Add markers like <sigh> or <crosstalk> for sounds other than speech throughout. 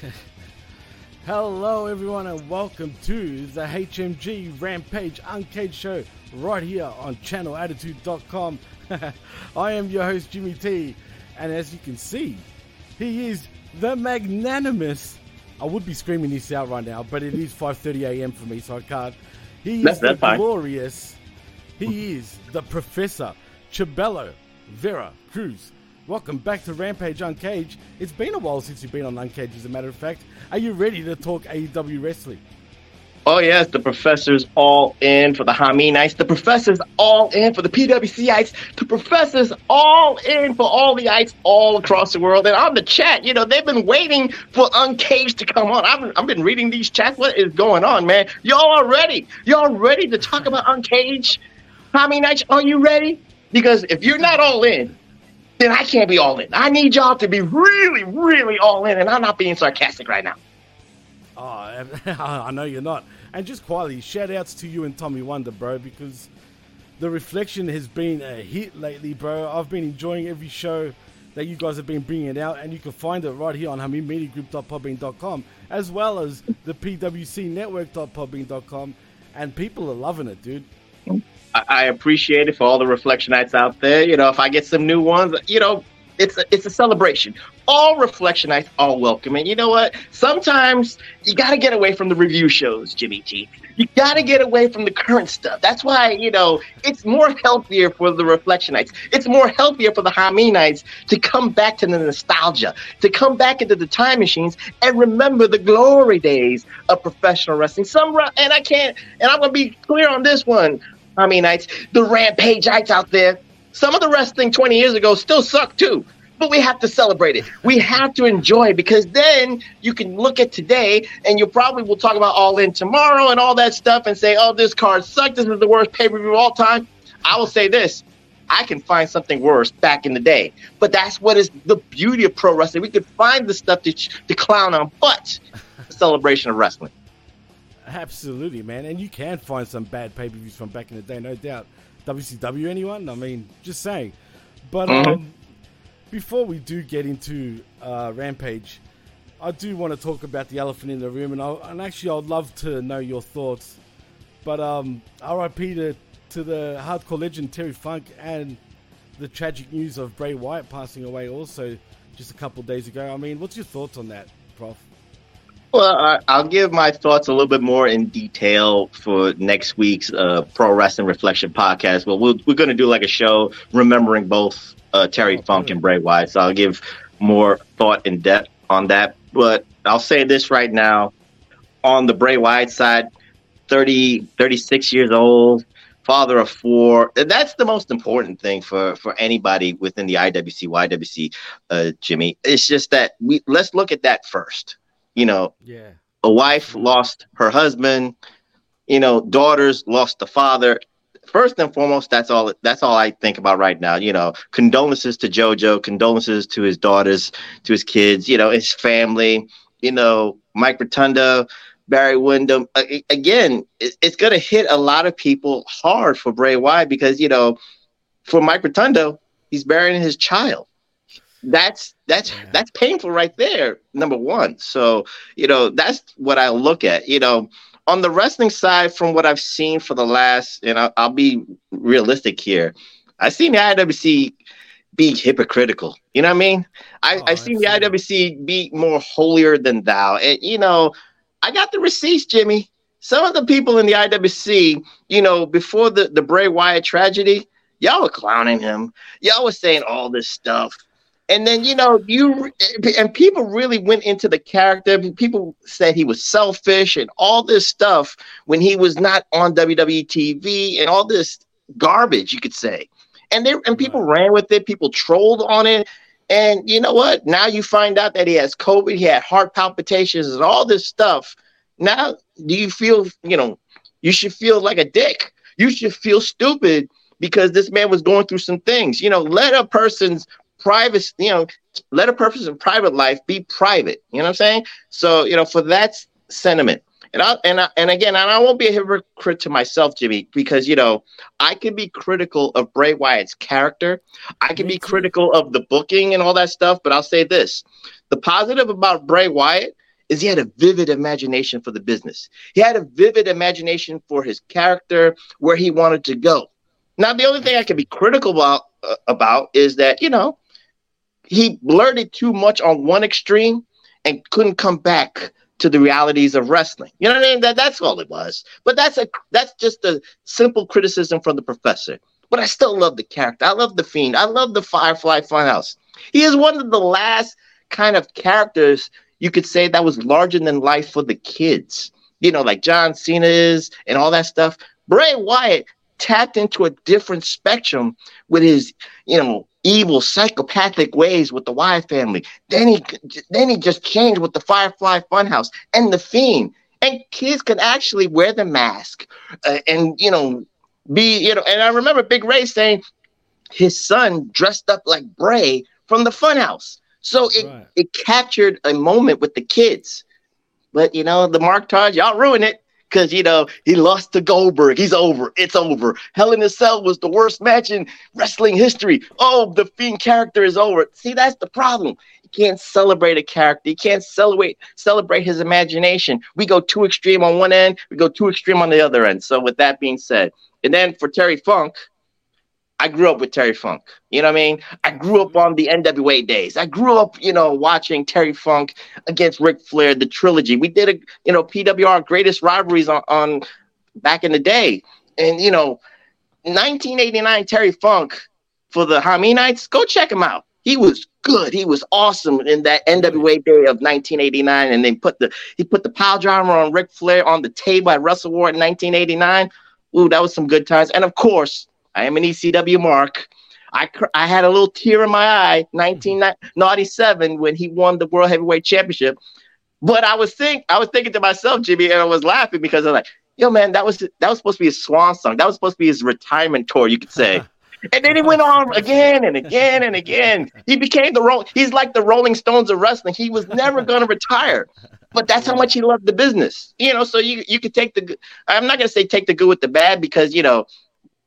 <laughs> Hello, everyone, and welcome to the HMG Rampage Uncaged Show right here on channelattitude.com. <laughs> I am your host, Jimmy T, and as you can see, he is the magnanimous. I would be screaming this out right now, but it is <laughs> 5:30 a.m. for me, so I can't. He is the fine. glorious. He is the Professor Chabelo Vera Cruz. Welcome back to Rampage Uncaged. It's been a while since you've been on Uncaged, as a matter of fact. Are you ready to talk AEW wrestling? Oh yes, the professor's all in for the Haminites. The professor's all in for the PWCites. The professor's all in for all the ites all across the world. And on the chat, you know, they've been waiting for Uncaged to come on. I've, I've been reading these chats. What is going on, man? Y'all are ready. Y'all ready to talk about Uncaged? Haminites, are you ready? Because if you're not all in, then I can't be all in. I need y'all to be really, really all in. And I'm not being sarcastic right now. Oh, <laughs> I know you're not. And just quietly, shout outs to you and Tommy Wonder, bro, because the reflection has been a hit lately, bro. I've been enjoying every show that you guys have been bringing out, and you can find it right here on HaminMediaGroup.podbean.com, as well as the PWCNetwork.podbean.com, and people are loving it, dude. I, appreciate it for all the reflectionites out there. You know, if I get some new ones, you know, it's a, it's a celebration. All reflectionites are welcome. And you know what? Sometimes you got to get away from the review shows, Jimmy T. You got to get away from the current stuff. That's why, you know, it's more healthier for the reflectionites. It's more healthier for the Haminites to come back to the nostalgia, to come back into the time machines and remember the glory days of professional wrestling. Some, and I can't, and I'm going to be clear on this one. Haminites, the rampageites out there, some of the wrestling 20 years ago still sucked too. But we have to celebrate it. We have to enjoy it because then you can look at today and you probably will talk about All In tomorrow and all that stuff and say, oh, this card sucked. This is the worst pay per view of all time. I will say this I can find something worse back in the day. But that's what is the beauty of pro wrestling. We could find the stuff to, to clown on, but the celebration of wrestling. Absolutely, man. And you can find some bad pay per views from back in the day, no doubt. WCW, anyone? I mean, just saying. But Mhm. um, before we do get into uh, Rampage, I do want to talk about the elephant in the room, and, I, and actually, I'd love to know your thoughts. But um, RIP to, to the hardcore legend Terry Funk and the tragic news of Bray Wyatt passing away also just a couple days ago. I mean, what's your thoughts on that, Prof? Well, I'll give my thoughts a little bit more in detail for next week's uh, Pro Wrestling Reflection podcast. Well, we'll we're going to do like a show remembering both uh, Terry Funk and Bray Wyatt. So I'll give more thought and depth on that. But I'll say this right now on the Bray Wyatt side 30, 36 years old, father of four. That's the most important thing for, for anybody within the IWC, YWC, uh, Jimmy. It's just that we let's look at that first. You know, Yeah. a wife mm-hmm. lost her husband you know daughters lost the father. First and foremost that's all that's all i think about right now you know. Condolences to jojo condolences to his daughters to his kids you know his family you know mike rotunda barry windham. Again it's going to hit a lot of people hard for bray wyatt because you know for mike rotunda he's burying his child that's that's Yeah. that's painful right there number one. So you know that's what i look at. You know on the wrestling side from what i've seen for the last and i'll, I'll be realistic here i've seen the iwc be hypocritical. You know what i mean? I, Oh, i've seen the iwc be more holier than thou. And you know i got the receipts jimmy. Some of the people in the iwc you know before the, the bray wyatt tragedy y'all were clowning him. Y'all was saying all this stuff and then you know you and people really went into the character. People said he was selfish and all this stuff when he was not on wwe tv and all this garbage you could say. And they and people ran with it. People trolled on it. And you know what? Now you find out that he has covid he had heart palpitations and all this stuff. Now do you feel you know you should feel like a dick. You should feel stupid because this man was going through some things. You know let a person's private, you know, let a person's private life be private. You know what I'm saying? So, you know, for that sentiment. And I and I, and again, and I won't be a hypocrite to myself, Jimmy, because you know I can be critical of Bray Wyatt's character. I can be critical of the booking and all that stuff. But I'll say this: the positive about Bray Wyatt is he had a vivid imagination for the business. He had a vivid imagination for his character, where he wanted to go. Now, the only thing I can be critical about uh, about is that you know he blurted too much on one extreme and couldn't come back to the realities of wrestling. You know what I mean? That that's all it was. But that's a that's just a simple criticism from the professor. But I still love the character. I love the fiend. I love the Firefly Funhouse. He is one of the last kind of characters you could say that was larger than life for the kids. You know, like John Cena is and all that stuff. Bray Wyatt tapped into a different spectrum with his, you know, evil psychopathic ways with the Wyatt family. Then he then he just changed with the Firefly Funhouse and the Fiend. And kids could actually wear the mask uh, and you know be you know. And I remember Big Ray saying his son dressed up like Bray from the Funhouse. So it right. it captured a moment with the kids. But you know the Mark Targe, y'all ruined it because you know he lost to Goldberg. He's over. It's over. Hell in a Cell was the worst match in wrestling history. Oh, the Fiend character is over. See, that's the problem. You can't celebrate a character. You can't celebrate celebrate his imagination. We go too extreme on one end. We go too extreme on the other end. So with that being said, and then for Terry Funk, I grew up with Terry Funk. You know what I mean? I grew up on the NWA days. I grew up, you know, watching Terry Funk against Ric Flair, the trilogy. We did a, you know, PWR greatest rivalries on, on back in the day. And, you know, 1989 Terry Funk for the Haminites, go check him out. He was good. He was awesome in that NWA day of 1989. And then put the he put the pile driver on Ric Flair on the table at WrestleWar in 1989. Ooh, that was some good times. And of course, I am an ECW mark. I, I had a little tear in my eye, 1997, when he won the World Heavyweight Championship. But I was think I was thinking to myself, Jimmy, and I was laughing because I was like, "Yo, man, that was that was supposed to be his swan song. That was supposed to be his retirement tour, you could say." <laughs> and then he went on again and again and again. He became the role. He's like the Rolling Stones of wrestling. He was never going to retire, but that's how much he loved the business. You know, so you you could take the. I'm not going to say take the good with the bad because you know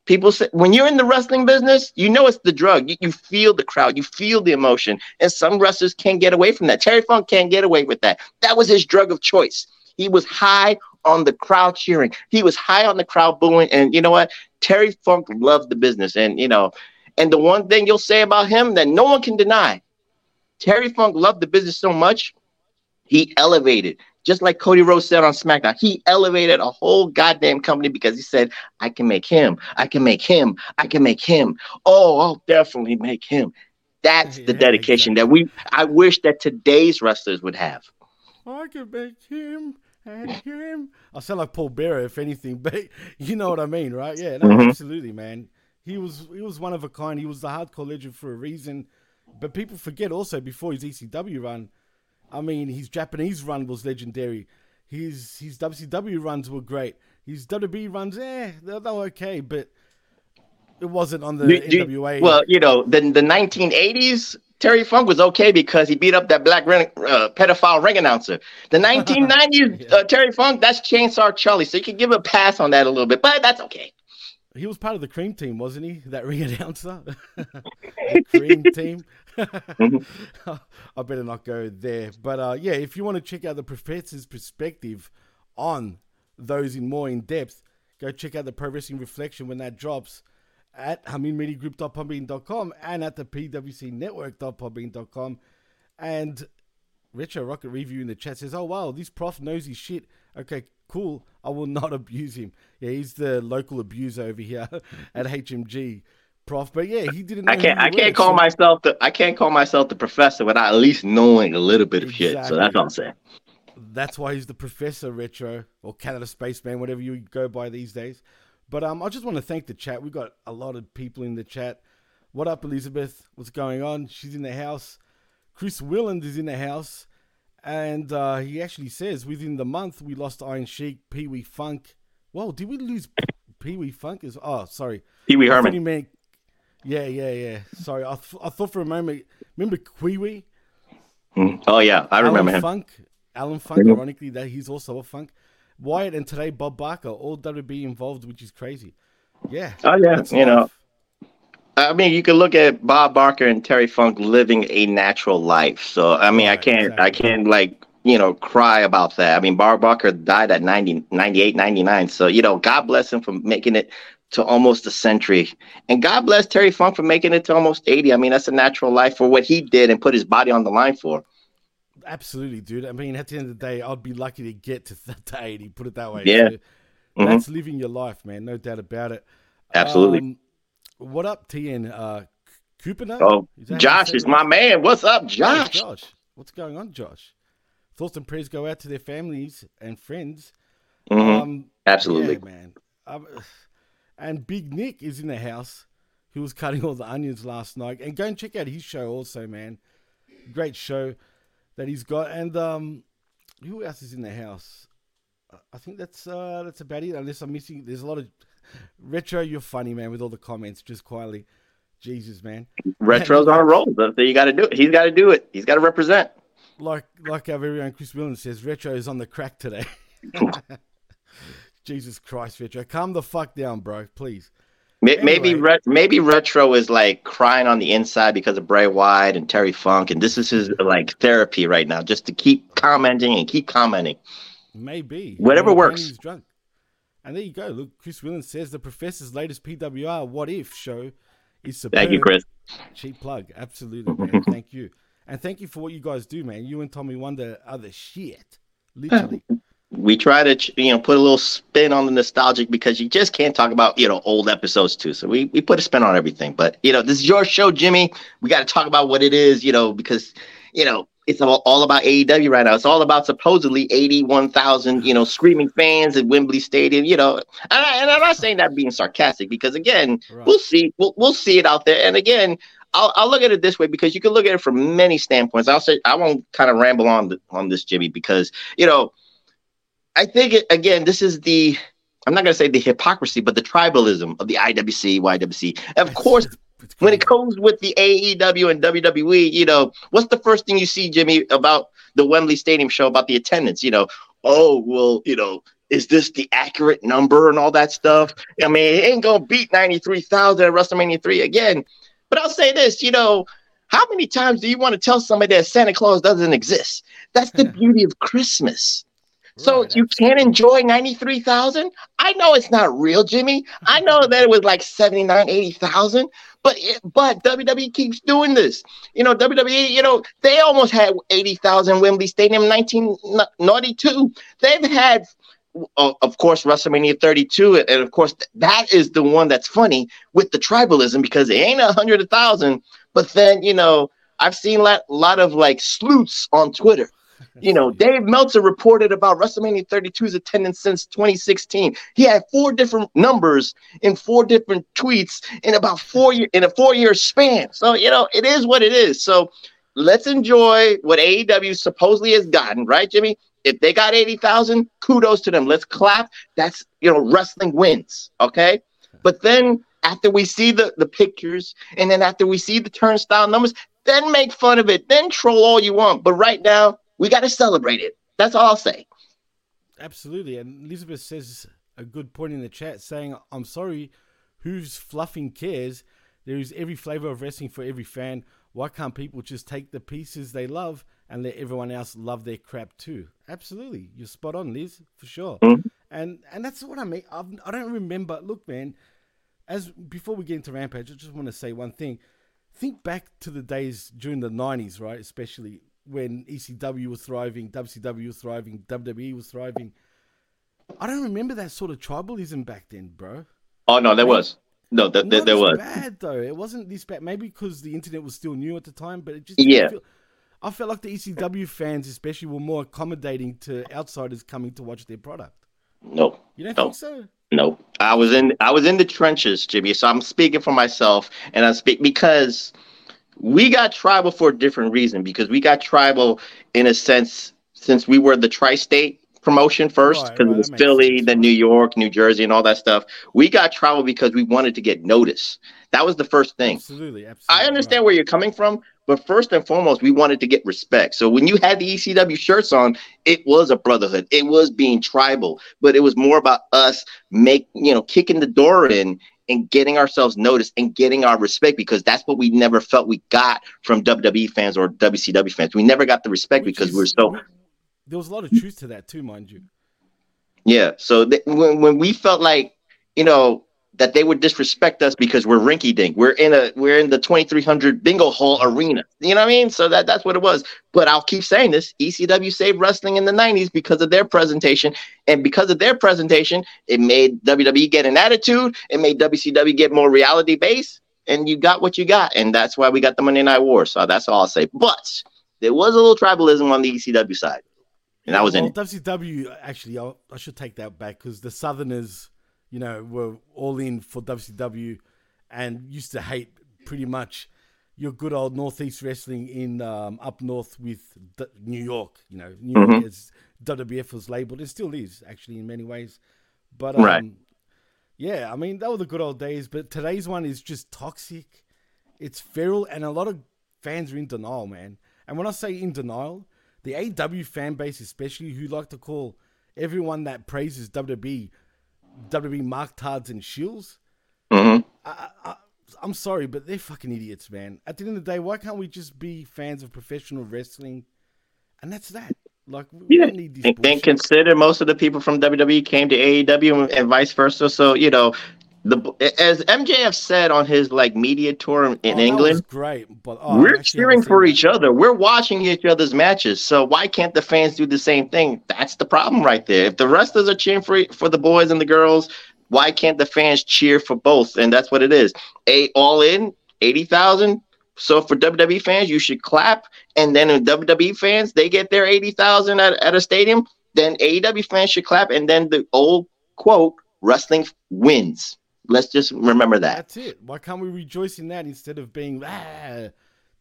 people say when you're in the wrestling business, you know it's the drug. You, you feel the crowd, you feel the emotion, and some wrestlers can't get away from that. Terry Funk can't get away with that. That was his drug of choice. He was high on the crowd cheering. He was high on the crowd booing, and you know what? Terry Funk loved the business, and you know, and the one thing you'll say about him that no one can deny, Terry Funk loved the business so much, he elevated just like Cody Rhodes said on SmackDown, he elevated a whole goddamn company because he said, I can make him, I can make him, I can make him. Oh, I'll definitely make him. That's yeah, the dedication exactly. that we I wish that today's wrestlers would have. I can make him and him. I sound like Paul Bearer, if anything, <laughs> but you know what I mean, right? Yeah, no, mm-hmm. absolutely, man. He was he was one of a kind. He was the hardcore legend for a reason. But people forget also before his ECW run, I mean, his Japanese run was legendary. His his WCW runs were great. His WWE runs, eh, they're, they're okay, but it wasn't on the you, NWA. well, you know, the the 1980s Terry Funk was okay because he beat up that black uh, pedophile ring announcer. The <laughs> 1990s yeah. uh, Terry Funk, that's Chainsaw Charlie, so you can give a pass on that a little bit, but that's okay. He was part of the cream team, wasn't he? That ring <laughs> announcer, <laughs> cream team. Mm-hmm. <laughs> I better not go there. But uh, yeah, if you want to check out the professor's perspective on those in more in depth, go check out the Pro Wrestling Reflection when that drops at HaminMediaGroup.podbean.com and at the PWCNetwork.podbean.com. And Retro Rocket Review in the chat says, Oh, wow, this prof knows his shit. Okay, cool. I will not <laughs> abuse him. Yeah, he's the local abuser over here <laughs> at HMG. Prof, but yeah, he didn't. I can't. I can't call so. myself the. I can't call myself the professor without at least knowing a little bit of exactly. shit. So that's what I'm saying. That's why he's the professor retro or Canada Spaceman, whatever you go by these days. But um, I just want to thank the chat. We've got a lot of people in the chat. What up, Elizabeth? What's going on? She's in the house. Chris Willand is in the house. And uh, he actually says within the month we lost Iron Sheik, Pee Wee Funk. Well, did we lose Pee Wee Funk? Is oh sorry, Pee Wee Herman. Yeah, yeah, yeah. Sorry, I, th- I thought for a moment. Remember Wee? Mm. Oh yeah, I remember Alan him. Funk. Alan Funk. Ironically, that he's also a Funk. Wyatt and today Bob Barker all WB involved, which is crazy. Yeah. Oh yeah, you know. I mean, you can look at Bob Barker and Terry Funk living a natural life. So I mean, right, I can't, exactly. I can't like you know, cry about that. I mean, Bob Barker died at 90, 98, 99. So, you know, God bless him for making it to almost a century. And God bless Terry Funk for making it to almost 80. I mean, that's a natural life for what he did and put his body on the line for. Absolutely, dude. I mean, at the end of the day, I'd be lucky to get to, <laughs> to 80, put it that way. Yeah. So mm-hmm. That's living your life, man. No doubt about it. Absolutely. Um, what up, TN? Uh, Cooper? Oh, is Josh is my man. What's up, Josh? Hey, Josh. What's going on, Josh? Thoughts and prayers go out to their families and friends. Mm-hmm. Um, Absolutely, yeah, man. Um, <sighs> <sighs> <sighs> and Big Nick is in the house. He was cutting all the onions last night. And go and check out his show also, man. Great show that he's got. And um, who else is in the house? I think that's uh, that's about it. Unless I'm missing, there's a lot of retro. You're funny, man, with all the comments. Just quietly, Jesus, man. Retro's on a roll. So you got to do it. He's got to do it. He's got to represent. Like like our very own Chris Williams says, retro is on the crack today. <laughs> Jesus Christ, retro, calm the fuck down, bro, please. Maybe anyway. maybe retro is like crying on the inside because of Bray Wyatt and Terry Funk, and this is his like therapy right now, just to keep commenting and keep commenting. Maybe whatever works. He's drunk. And there you go. Look, Chris Williams says the professor's latest PWR What If show is superb. Thank you, Chris. Cheap plug, absolutely, man. <laughs> thank you, and thank you for what you guys do, man. You and Tommy Wonder are the shit, literally <laughs> we try to you know put a little spin on the nostalgic because you just can't talk about you know old episodes too so we, we put a spin on everything but you know this is your show jimmy we got to talk about what it is you know because you know it's all, all about AEW right now. It's all about supposedly 81,000, you know, screaming fans at Wembley Stadium, you know. And, I, and I'm not saying that being sarcastic because again, right. we'll see we'll, we'll see it out there. And again, I'll, I'll look at it this way because you can look at it from many standpoints. I'll say I won't kind of ramble on the, on this Jimmy because, you know, I think it, again, this is the I'm not going to say the hypocrisy, but the tribalism of the IWC, YWC. Of course, when it comes with the AEW and WWE, you know, what's the first thing you see, Jimmy, about the Wembley Stadium show about the attendance? You know, oh, well, you know, is this the accurate number and all that stuff? I mean, it ain't going to beat 93,000 at WrestleMania 3 again. But I'll say this, you know, how many times do you want to tell somebody that Santa Claus doesn't exist? That's the <laughs> beauty of Christmas. So right. you can't enjoy 93,000? I know it's not real, Jimmy. I know <laughs> that it was like 79, 80,000, but it, but WWE keeps doing this. You know, WWE, you know, they almost had 80,000 Wembley Stadium in 1992. They've had of course WrestleMania 32 and of course that is the one that's funny with the tribalism because it ain't a hundred thousand but then you know I've seen a lot, lot of like sleuths on Twitter you know, Dave Meltzer reported about WrestleMania 32's attendance since 2016. He had four different numbers in four different tweets in about four year in a four year span. So you know, it is what it is. So let's enjoy what AEW supposedly has gotten, right, Jimmy? If they got 80,000, kudos to them. Let's clap. That's, you know, wrestling wins. Okay. But then after we see the, the pictures and then after we see the turnstile numbers, then make fun of it. Then troll all you want. But right now, we got to celebrate it. That's all I'll say. Absolutely. And Elizabeth says a good point in the chat saying, I'm sorry, who's fluffing cares? There is every flavor of wrestling for every fan. Why can't people just take the pieces they love and let everyone else love their crap too? Absolutely. You're spot on, Liz, for sure. Mm-hmm. And and that's what I mean. I've, I do not remember. Look, man, as before we get into Rampage, I just want to say one thing. Think back to the days during the 90s, right? Especially when ECW was thriving, WCW was thriving, WWE was thriving. I don't remember that sort of tribalism back then, bro. Oh no, there was. No, th- th- there was. Bad though. It wasn't this bad. Maybe because the internet was still new at the time, but it just yeah. Feel, I felt like the ECW fans, especially, were more accommodating to outsiders coming to watch their product. No, you don't no. think so? No, I was in I was in the trenches, Jimmy. So I'm speaking for myself, and I speak because we got tribal for a different reason because we got tribal in a sense since we were the tri-state promotion first because right, right, it was Philly, sense. then New York, New Jersey, and all that stuff. We got tribal because we wanted to get notice. That was the first thing. Absolutely, absolutely. I understand right. where you're coming from, but first and foremost, we wanted to get respect. So when you had the ECW shirts on, it was a brotherhood. It was being tribal, but it was more about us make you know kicking the door in and getting ourselves noticed and getting our respect because that's what we never felt we got from WWE fans or WCW fans. We never got the respect which because is, we are so there was a lot of truth to that too, mind you. Yeah. So th- when when we felt like you know that they would disrespect us because we're rinky dink. We're in a we're in the 2300 bingo hall arena. You know what I mean? So that that's what it was. But I'll keep saying this: ECW saved wrestling in the 90s because of their presentation, and because of their presentation, it made WWE get an attitude. It made WCW get more reality base, and you got what you got, and that's why we got the Monday Night War. So that's all I'll say. But there was a little tribalism on the ECW side, and I was well, in it. WCW. Actually, I'll, I should take that back because the Southerners you know, were all in for WCW and used to hate pretty much your good old Northeast wrestling in um, up north with D- New York. You know, New York Mhm. as WWF was labeled. It still is actually in many ways, but um, Right. yeah, I mean that were the good old days. But today's one is just toxic. It's feral, and a lot of fans are in denial, man. And when I say in denial, the AW fan base, especially, who like to call everyone that praises WWE WWE marktards and shills. Mhm. I, I, I'm sorry, but they're fucking idiots, man. At the end of the day, why can't we just be fans of professional wrestling? And that's that. Like, we Yeah. don't need this And, and consider most of the people from WWE came to AEW and, and vice versa. So you know, the as MJF said on his like media tour in Oh, England, great, but oh, we're cheering for each other. We're watching each other's matches. So why can't the fans do the same thing? That's the problem right there. If the wrestlers are cheering for for the boys and the girls, why can't the fans cheer for both? And that's what it is. A all in eighty thousand. So for WWE fans, you should clap, and then in WWE fans, they get their eighty thousand at, at a stadium. Then AEW fans should clap, and then the old quote: "Wrestling wins." Let's just remember that. That's it. Why can't we rejoice in that instead of being ah,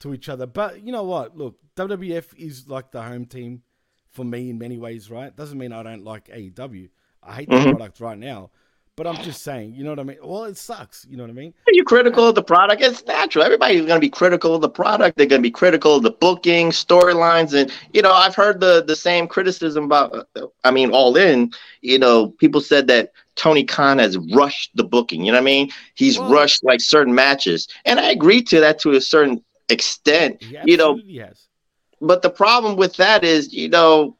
to each other? But you know what? Look, WWF is like the home team for me in many ways, right? Doesn't mean I don't like AEW. I hate the Mhm. product right now, but I'm just saying, you know what I mean? Well, it sucks. You know what I mean? Are you critical of the product? It's natural. Everybody's going to be critical of the product. They're going to be critical of the booking, storylines, and you know, I've heard the the same criticism about. I mean, all in. You know, people said that Tony Khan has rushed the booking. You know what I mean? He's Well- rushed like certain matches, and I agree to that to a certain extent. You know, has. but the problem with that is, you know,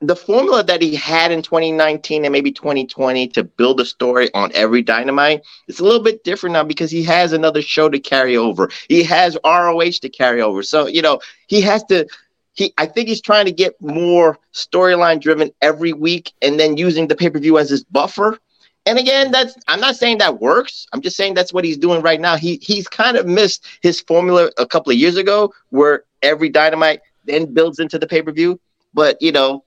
the formula that he had in 2019 and maybe 2020 to build a story on every dynamite it's a little bit different now because he has another show to carry over. He has ROH to carry over. So, you know, he has to he I think he's trying to get more storyline driven every week and then using the pay-per-view as his buffer. And again, that's I'm not saying that works. I'm just saying that's what he's doing right now. He he's kind of missed his formula a couple of years ago where every dynamite then builds into the pay-per-view. But you know,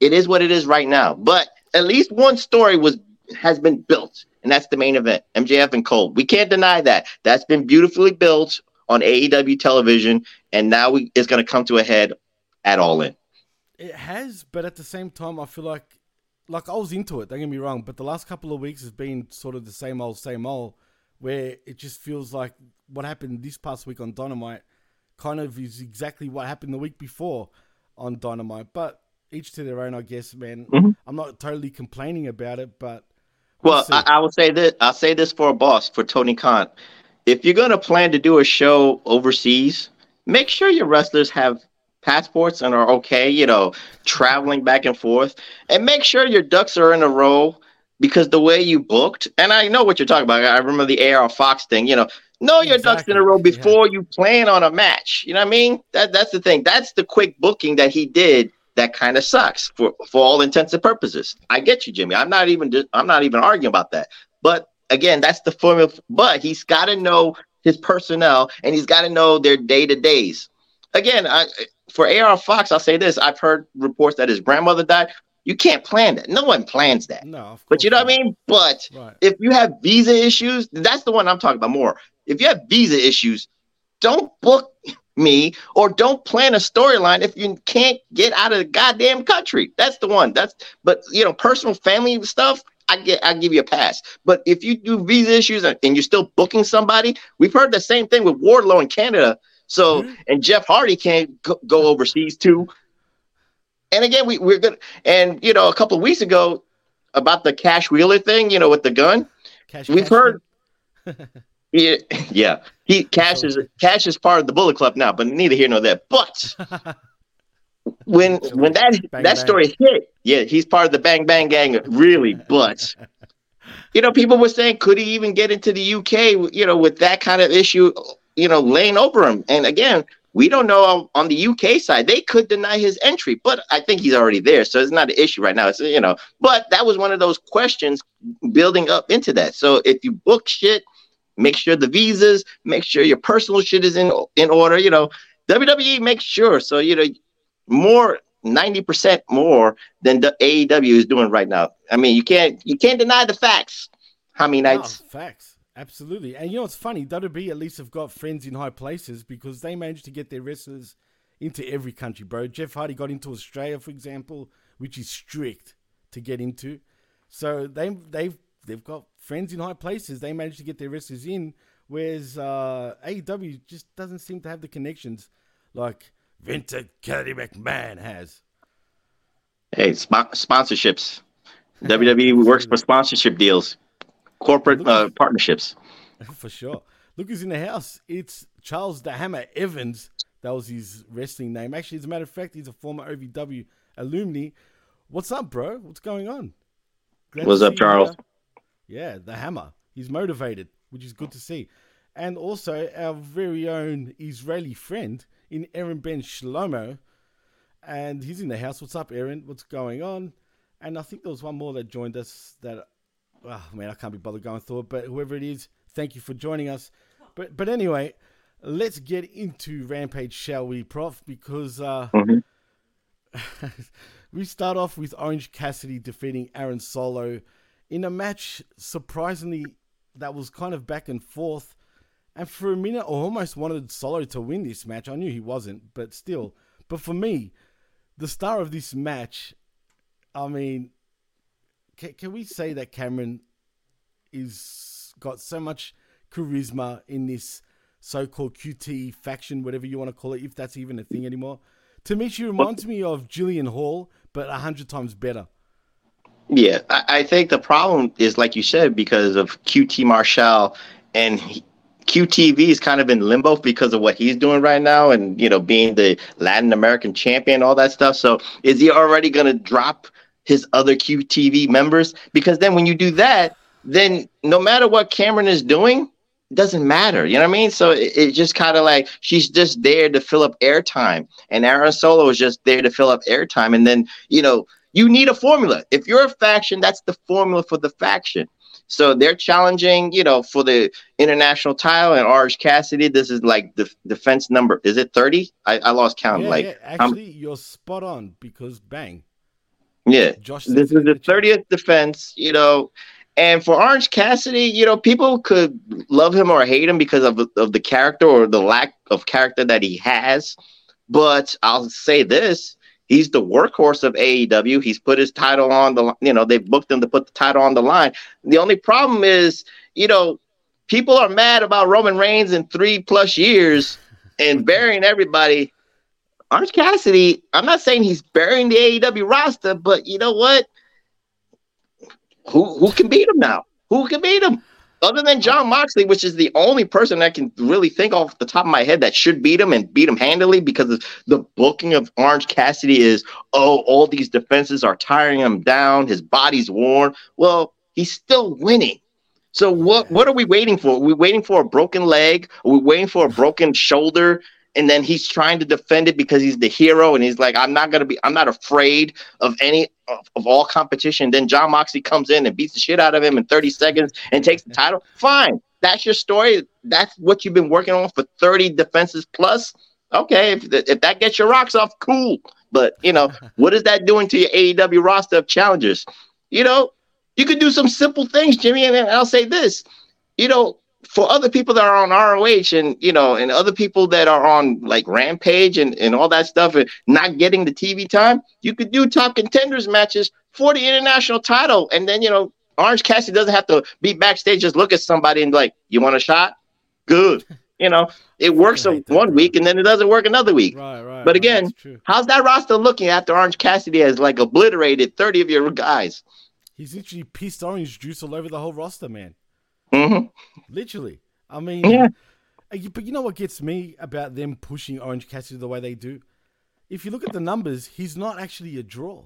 it is what it is right now. But at least one story was has been built, and that's the main event, MJF and Cole. We can't deny that. That's been beautifully built on AEW television, and now we, it's going to come to a head at All In. It has, but at the same time, I feel like, like I was into it. Don't get me wrong, but the last couple of weeks has been sort of the same old, same old, where it just feels like what happened this past week on Dynamite, kind of is exactly what happened the week before on Dynamite. But each to their own, I guess. Man, Mhm. I'm not totally complaining about it, but Well. I, I will say this. I'll say this for a boss, for Tony Khan. If you're going to plan to do a show overseas, make sure your wrestlers have passports and are okay, you know, traveling back and forth. And make sure your ducks are in a row because the way you booked, and I know what you're talking about. I remember the AR Fox thing, you know, know your ducks in a Exactly, row yeah. before you plan on a match. You know what I mean? That that's the thing. That's the quick booking that he did that kind of sucks for for all intents and purposes. I get you, Jimmy. I'm not even I'm not even arguing about that. But again, that's the formula. But he's got to know his personnel and he's got to know their day to days. Again, I, for AR Fox, I'll say this: I've heard reports that his grandmother died. You can't plan that. No one plans that. no. Of But you know course what I mean? But. Right. if you have visa issues, that's the one I'm talking about more. If you have visa issues, don't book me or don't plan a storyline if you can't get out of the goddamn country. That's the one. That's but you know, personal family stuff, I get I give you a pass. But if you do visa issues and and you're still booking somebody, we've heard the same thing with Wardlow in Canada. So Mhm. and Jeff Hardy can't go, go overseas too. And again, we, we're good. And you know, a couple of weeks ago about the Cash Wheeler thing, you know, with the gun. Cash, We've cash heard- Yeah, yeah. He Cash is Cash is part of the Bullet Club now, but neither here nor there. But <laughs> when when that bang, that bang. story hit, yeah, he's part of the Bang Bang Gang, really. <laughs> But you know, people were saying, could he even get into the UK? You know, with that kind of issue, you know, laying over him. And again, we don't know on the UK side. They could deny his entry, but I think he's already there, so it's not an issue right now. It's you know, but that was one of those questions building up into that. So if you book shit, make sure the visas, make sure your personal shit is in in order. You know, WWE makes sure. So you know, more ninety percent more than the AEW is doing right now. I mean, you can't you can't deny the facts. How many nights? Facts. Absolutely. And you know what's funny? WWE at least have got friends in high places because they managed to get their wrestlers into every country, bro. Jeff Hardy got into Australia, for example, which is strict to get into. So they they've they've got friends in high places. They managed to get their wrestlers in, whereas uh, AEW just doesn't seem to have the connections like Vince Kennedy McMahon has. Hey, sp- sponsorships. <laughs> WWE works for sponsorship deals corporate uh, partnerships. <laughs> For sure. Look who's in the house. It's Charles the Hammer Evans. That was his wrestling name. Actually, as a matter of fact, he's a former OVW alumni. What's up, bro? What's going on? Glad What's up, Charles? Yeah, the Hammer. He's motivated, which is good to see. And also our very own Israeli friend in Aaron Ben Shlomo. And he's in the house. What's up, Aaron? What's going on? And I think there was one more that joined us that oh man, I can't be bothered going through it. But whoever it is, thank you for joining us. But but anyway, let's get into Rampage, shall we, Prof? Because uh, mm-hmm. <laughs> we start off with Orange Cassidy defeating Aaron Solo in a match surprisingly that was kind of back and forth. And for a minute, I almost wanted Solo to win this match. I knew he wasn't, but still. But for me, the star of this match, I mean, can, can we say that Cameron is got so much charisma in this so-called QT faction, whatever you want to call it, if that's even a thing anymore? To me, she reminds me of Jillian Hall, but a hundred times better. Yeah, I, I, think the problem is, like you said, because of QT Marshall and he, QTV is kind of in limbo because of what he's doing right now, and you know, being the Latin American champion, all that stuff. So, is he already going to drop his other QTV members because then when you do that, then no matter what Cameron is doing, it doesn't matter. You know what I mean? So it, it just kind of like she's just there to fill up airtime, and Aaron Solo is just there to fill up airtime. And then you know you need a formula. If you're a faction, that's the formula for the faction. So they're challenging, you know, for the international title and Orange Cassidy. This is like the defense number. Is it 30? I, I lost count. Yeah, like yeah. actually, um, you're spot on because bang, yeah, Josh. This is the thirtieth defense. You know, and for Orange Cassidy, you know, people could love him or hate him because of of the character or the lack of character that he has. But I'll say this: he's the workhorse of AEW. He's put his title on the, you know, they've booked him to put the title on the line. The only problem is, you know, people are mad about Roman Reigns in three plus years and <laughs> burying everybody. Orange Cassidy, I'm not saying he's burying the AEW roster, but you know what? Who who can beat him now? Who can beat him? Other than Jon Moxley, which is the only person I can really think off the top of my head that should beat him and beat him handily because the booking of Orange Cassidy is, oh, all these defenses are tiring him down. His body's worn. Well, he's still winning. So what what are we waiting for? Are we waiting for a broken leg? Are we waiting for a broken shoulder? And then he's trying to defend it because he's the hero and he's like i'm not gonna be i'm not afraid of any of, of, all competition. Then jon moxley comes in and beats the shit out of him in 30 seconds and takes the title. Fine. That's your story. That's what you've been working on for 30 defenses plus. Okay if, if that gets your rocks off cool. But you know <laughs> what is that doing to your aew roster of challengers? You know you could do some simple things jimmy and i'll say this. You know for other people that are on ROH and you know, and other people that are on like Rampage and, and all that stuff and not getting the TV time, you could do top contenders matches for the international title. And then, you know, Orange Cassidy doesn't have to be backstage, just look at somebody and like, you want a shot? Good. <laughs> You know, it works right, one week and then it doesn't work another week. Right, right. But again, right, how's that roster looking after Orange Cassidy has like obliterated 30 of your guys? He's literally pissed orange juice all over the whole roster, man. Mm-hmm. Literally. I mean, yeah. Uh, but you know what gets me about them pushing Orange Cassidy the way they do if you look at the numbers, he's not actually a draw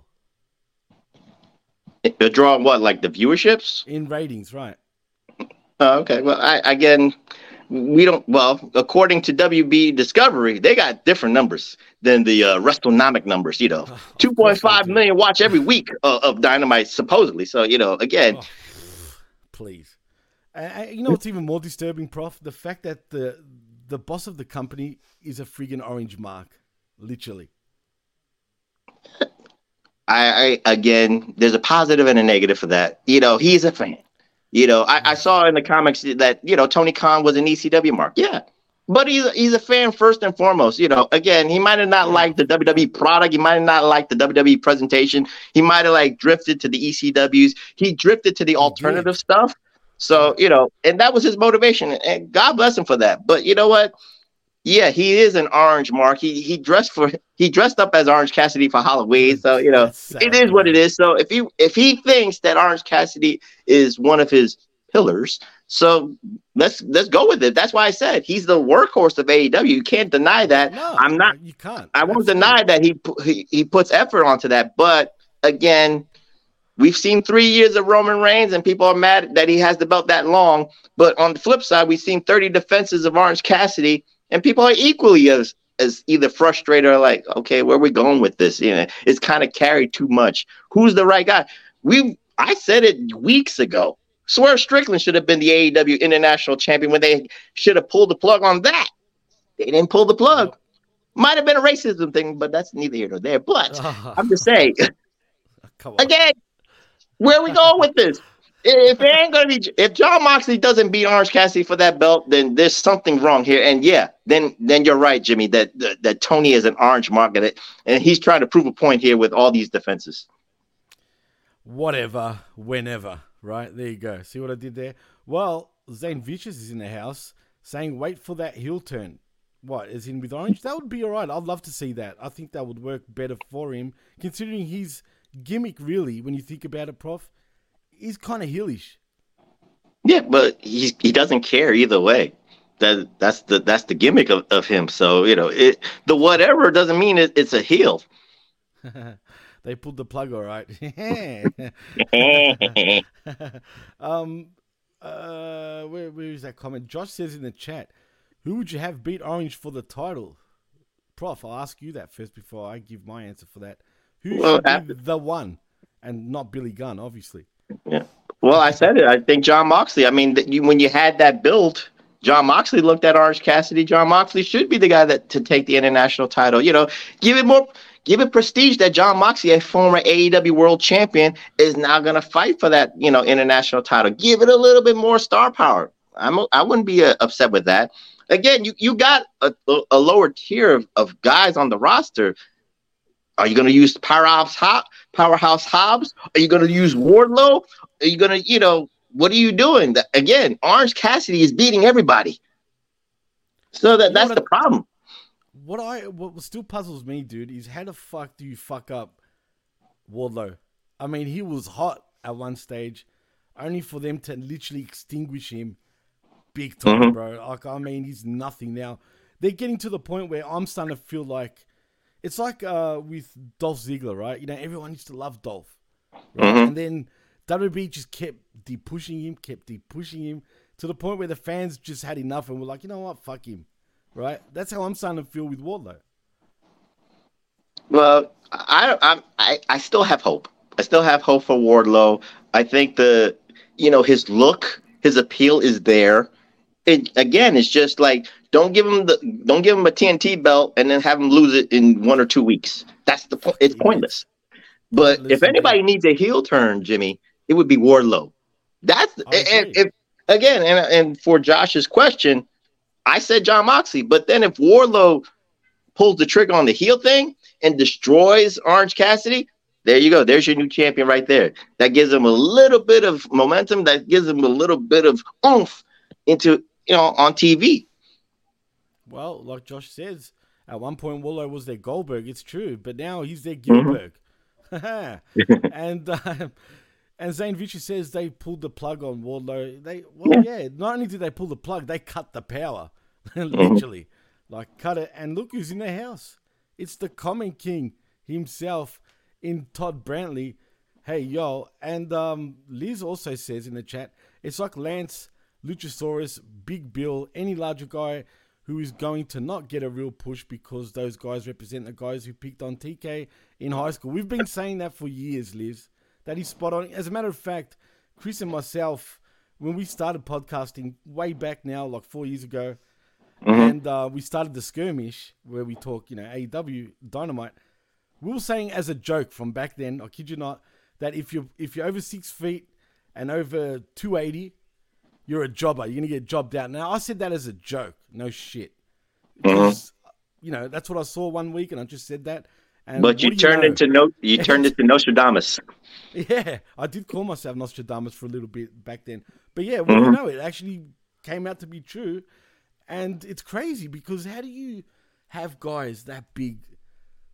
A draw what, like the viewerships? in ratings, right? Oh, okay. Well, I again, we don't. Well, according to WB Discovery, they got different numbers than the uh, WrestleNomic numbers. You know, <laughs> Of two point five million watch every week of, of Dynamite, supposedly. So you know, again, Oh, please. You know what's even more disturbing, Prof? The fact that the the boss of the company is a friggin' orange mark, literally. I, I again, there's a positive and a negative for that. You know, he's a fan. You know, I, I saw in the comics that you know Tony Khan was an ECW mark. Yeah, but he's he's a fan first and foremost. You know, again, he might have not liked the WWE product. He might have not liked the WWE presentation. He might have like drifted to the ECWs. He drifted to the alternative stuff. So you know, and that was his motivation, and God bless him for that. But you know what? Yeah, he is an orange mark. He he dressed for he dressed up as Orange Cassidy for Halloween. So you know, it is what it is. So if he if he thinks that Orange Cassidy is one of his pillars, so let's let's go with it. That's why I said he's the workhorse of AEW. You can't deny that. No, I'm not. You can't. I won't Absolutely. deny that he, he he puts effort onto that. But again, we've seen three years of Roman Reigns, and people are mad that he has the belt that long. But on the flip side, we've seen 30 defenses of Orange Cassidy, and people are equally as as either frustrated or like, okay, where are we going with this? You know, it's kind of carried too much. Who's the right guy? We I said it weeks ago. Swerve Strickland should have been the AEW International Champion when they should have pulled the plug on that. They didn't pull the plug. Might have been a racism thing, but that's neither here nor there. But <laughs> I'm just saying, again, where we going with this? If it ain't gonna be, if Jon Moxley doesn't beat Orange Cassidy for that belt, then there's something wrong here. And yeah, then then you're right, Jimmy, that that, that Tony is an orange market, and he's trying to prove a point here with all these defenses. Whatever, whenever, right? There you go. See what I did there? Well, Zane Vicious is in the house saying, wait for that heel turn. What, is in with Orange? That would be all right. I'd love to see that. I think that would work better for him, considering his gimmick, really, when you think about it, Prof, is kind of heelish. Yeah, but he he doesn't care either way. That that's the that's the gimmick of, of him. So you know, it the whatever doesn't mean it, it's a heel. <laughs> <laughs> they pulled the plug, all right. <laughs> um, uh, where, where is that comment? Josh says in the chat, who would you have beat Orange for the title? Prof, I'll ask you that first before I give my answer for that. Who Well, should after- be the one? And not Billy Gunn, obviously. Yeah. Well, I said it. I think Jon Moxley. I mean, that you, when you had that build, Jon Moxley looked at Orange Cassidy. Jon Moxley should be the guy that to take the international title. You know, give it more, give it prestige that Jon Moxley, a former AEW World Champion, is now going to fight for that you know international title. Give it a little bit more star power. I'm I wouldn't be uh, upset with that. Again, you you got a, a lower tier of, of guys on the roster. Are you going to use Powerhouse Hobbs? Powerhouse Hobbs? Are you going to use Wardlow? Are you going to, you know, what are you doing? That, again, Orange Cassidy is beating everybody. So that You that's the problem. What I what still puzzles me, dude, is how the fuck do you fuck up Wardlow? I mean, he was hot at one stage, only for them to literally extinguish him big time, Mhm. bro. Like, I mean, he's nothing now. They're getting to the point where I'm starting to feel like it's like uh, with Dolph Ziggler, right? You know, everyone used to love Dolph, right? Mhm. And then WB just kept deep pushing him, kept deep pushing him to the point where the fans just had enough and were like, you know what, fuck him, right? That's how I'm starting to feel with Wardlow. Well, I, I I I still have hope. I still have hope for Wardlow. I think the you know his look, his appeal is there. It again, it's just like don't give him the don't give him a TNT belt and then have him lose it in one or two weeks. That's the point. It's pointless. But Pointless if anybody indeed. needs a heel turn, Jimmy, it would be Wardlow. That's and, if again and and for Josh's question, I said Jon Moxley, but then if Wardlow pulls the trigger on the heel thing and destroys Orange Cassidy, there you go. There's your new champion right there. That gives him a little bit of momentum. That gives him a little bit of oomph into you know on TV. Well, like Josh says, at one point Wardlow was their Goldberg. It's true, but now he's their Mm-hmm. <laughs> And <laughs> um, and Zane Vicious says they pulled the plug on Wardlow. They well, yeah. Not only did they pull the plug, they cut the power, <laughs> Mm-hmm. literally, like cut it. And look who's in the house. It's the comment king himself in Todd Brantley. Hey, yo. And um, Liz also says in the chat, it's like Lance, Luchasaurus, Big Bill, any larger guy who is going to not get a real push because those guys represent the guys who picked on TK in high school. We've been saying that for years, Liz. That is spot on. As a matter of fact, Chris and myself, when we started podcasting way back now, like four years ago, mm-hmm. and uh, we started the skirmish where we talk, you know, AEW Dynamite. We were saying as a joke from back then, I kid you not, that if you're if you're over six feet and over two eighty, you're a jobber. You're gonna get jobbed out. Now I said that as a joke. No shit. Because, mm-hmm. you know, that's what I saw one week, and I just said that. And but you turned you know? into no, you <laughs> turned into Nostradamus. Yeah, I did call myself Nostradamus for a little bit back then. But yeah, well, mm-hmm. you know, it actually came out to be true, and it's crazy because how do you have guys that big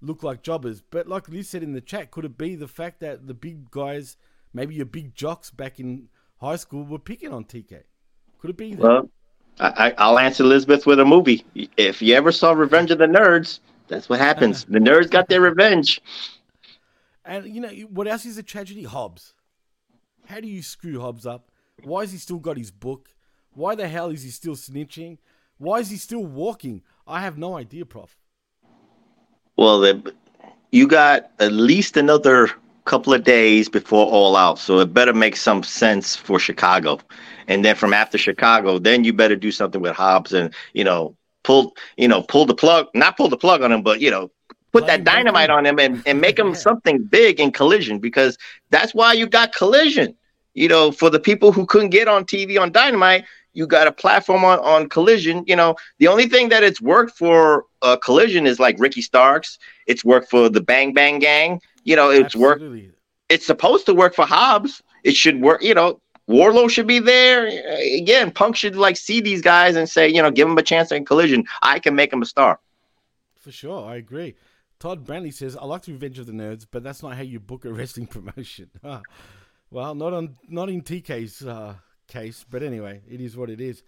look like jobbers? But like Liz said in the chat, could it be the fact that the big guys, maybe your big jocks back in high school, were picking on TK? Could it be that? Well, I, I'll answer Elizabeth with a movie. If you ever saw Revenge of the Nerds, that's what happens. <laughs> the nerds got their revenge. And you know what else is a tragedy? Hobbs. How do you screw Hobbs up? Why has he still got his book? Why the hell is he still snitching? Why is he still walking? I have no idea, Prof. Well, you got at least another couple of days before All Out, so it better make some sense for Chicago. And then from after Chicago, then you better do something with Hobbs and you know pull you know pull the plug, not pull the plug on him, but you know put that dynamite on him and, and make him yeah. something big in collision because that's why you got collision. You know, for the people who couldn't get on TV on Dynamite, you got a platform on, on Collision. You know, the only thing that it's worked for uh, Collision is like Ricky Starks. It's worked for the Bang Bang Gang. You know, it's Absolutely. work. It's supposed to work for Hobbs. It should work. You know, Wardlow should be there. Again, Punk should like see these guys and say, you know, give them a chance in collision. I can make them a star. For sure, I agree. Todd Brantley says, "I like the Revenge of the Nerds, but that's not how you book a <laughs> wrestling promotion." <laughs> well, not on not in TK's uh, case, but anyway, it is what it is.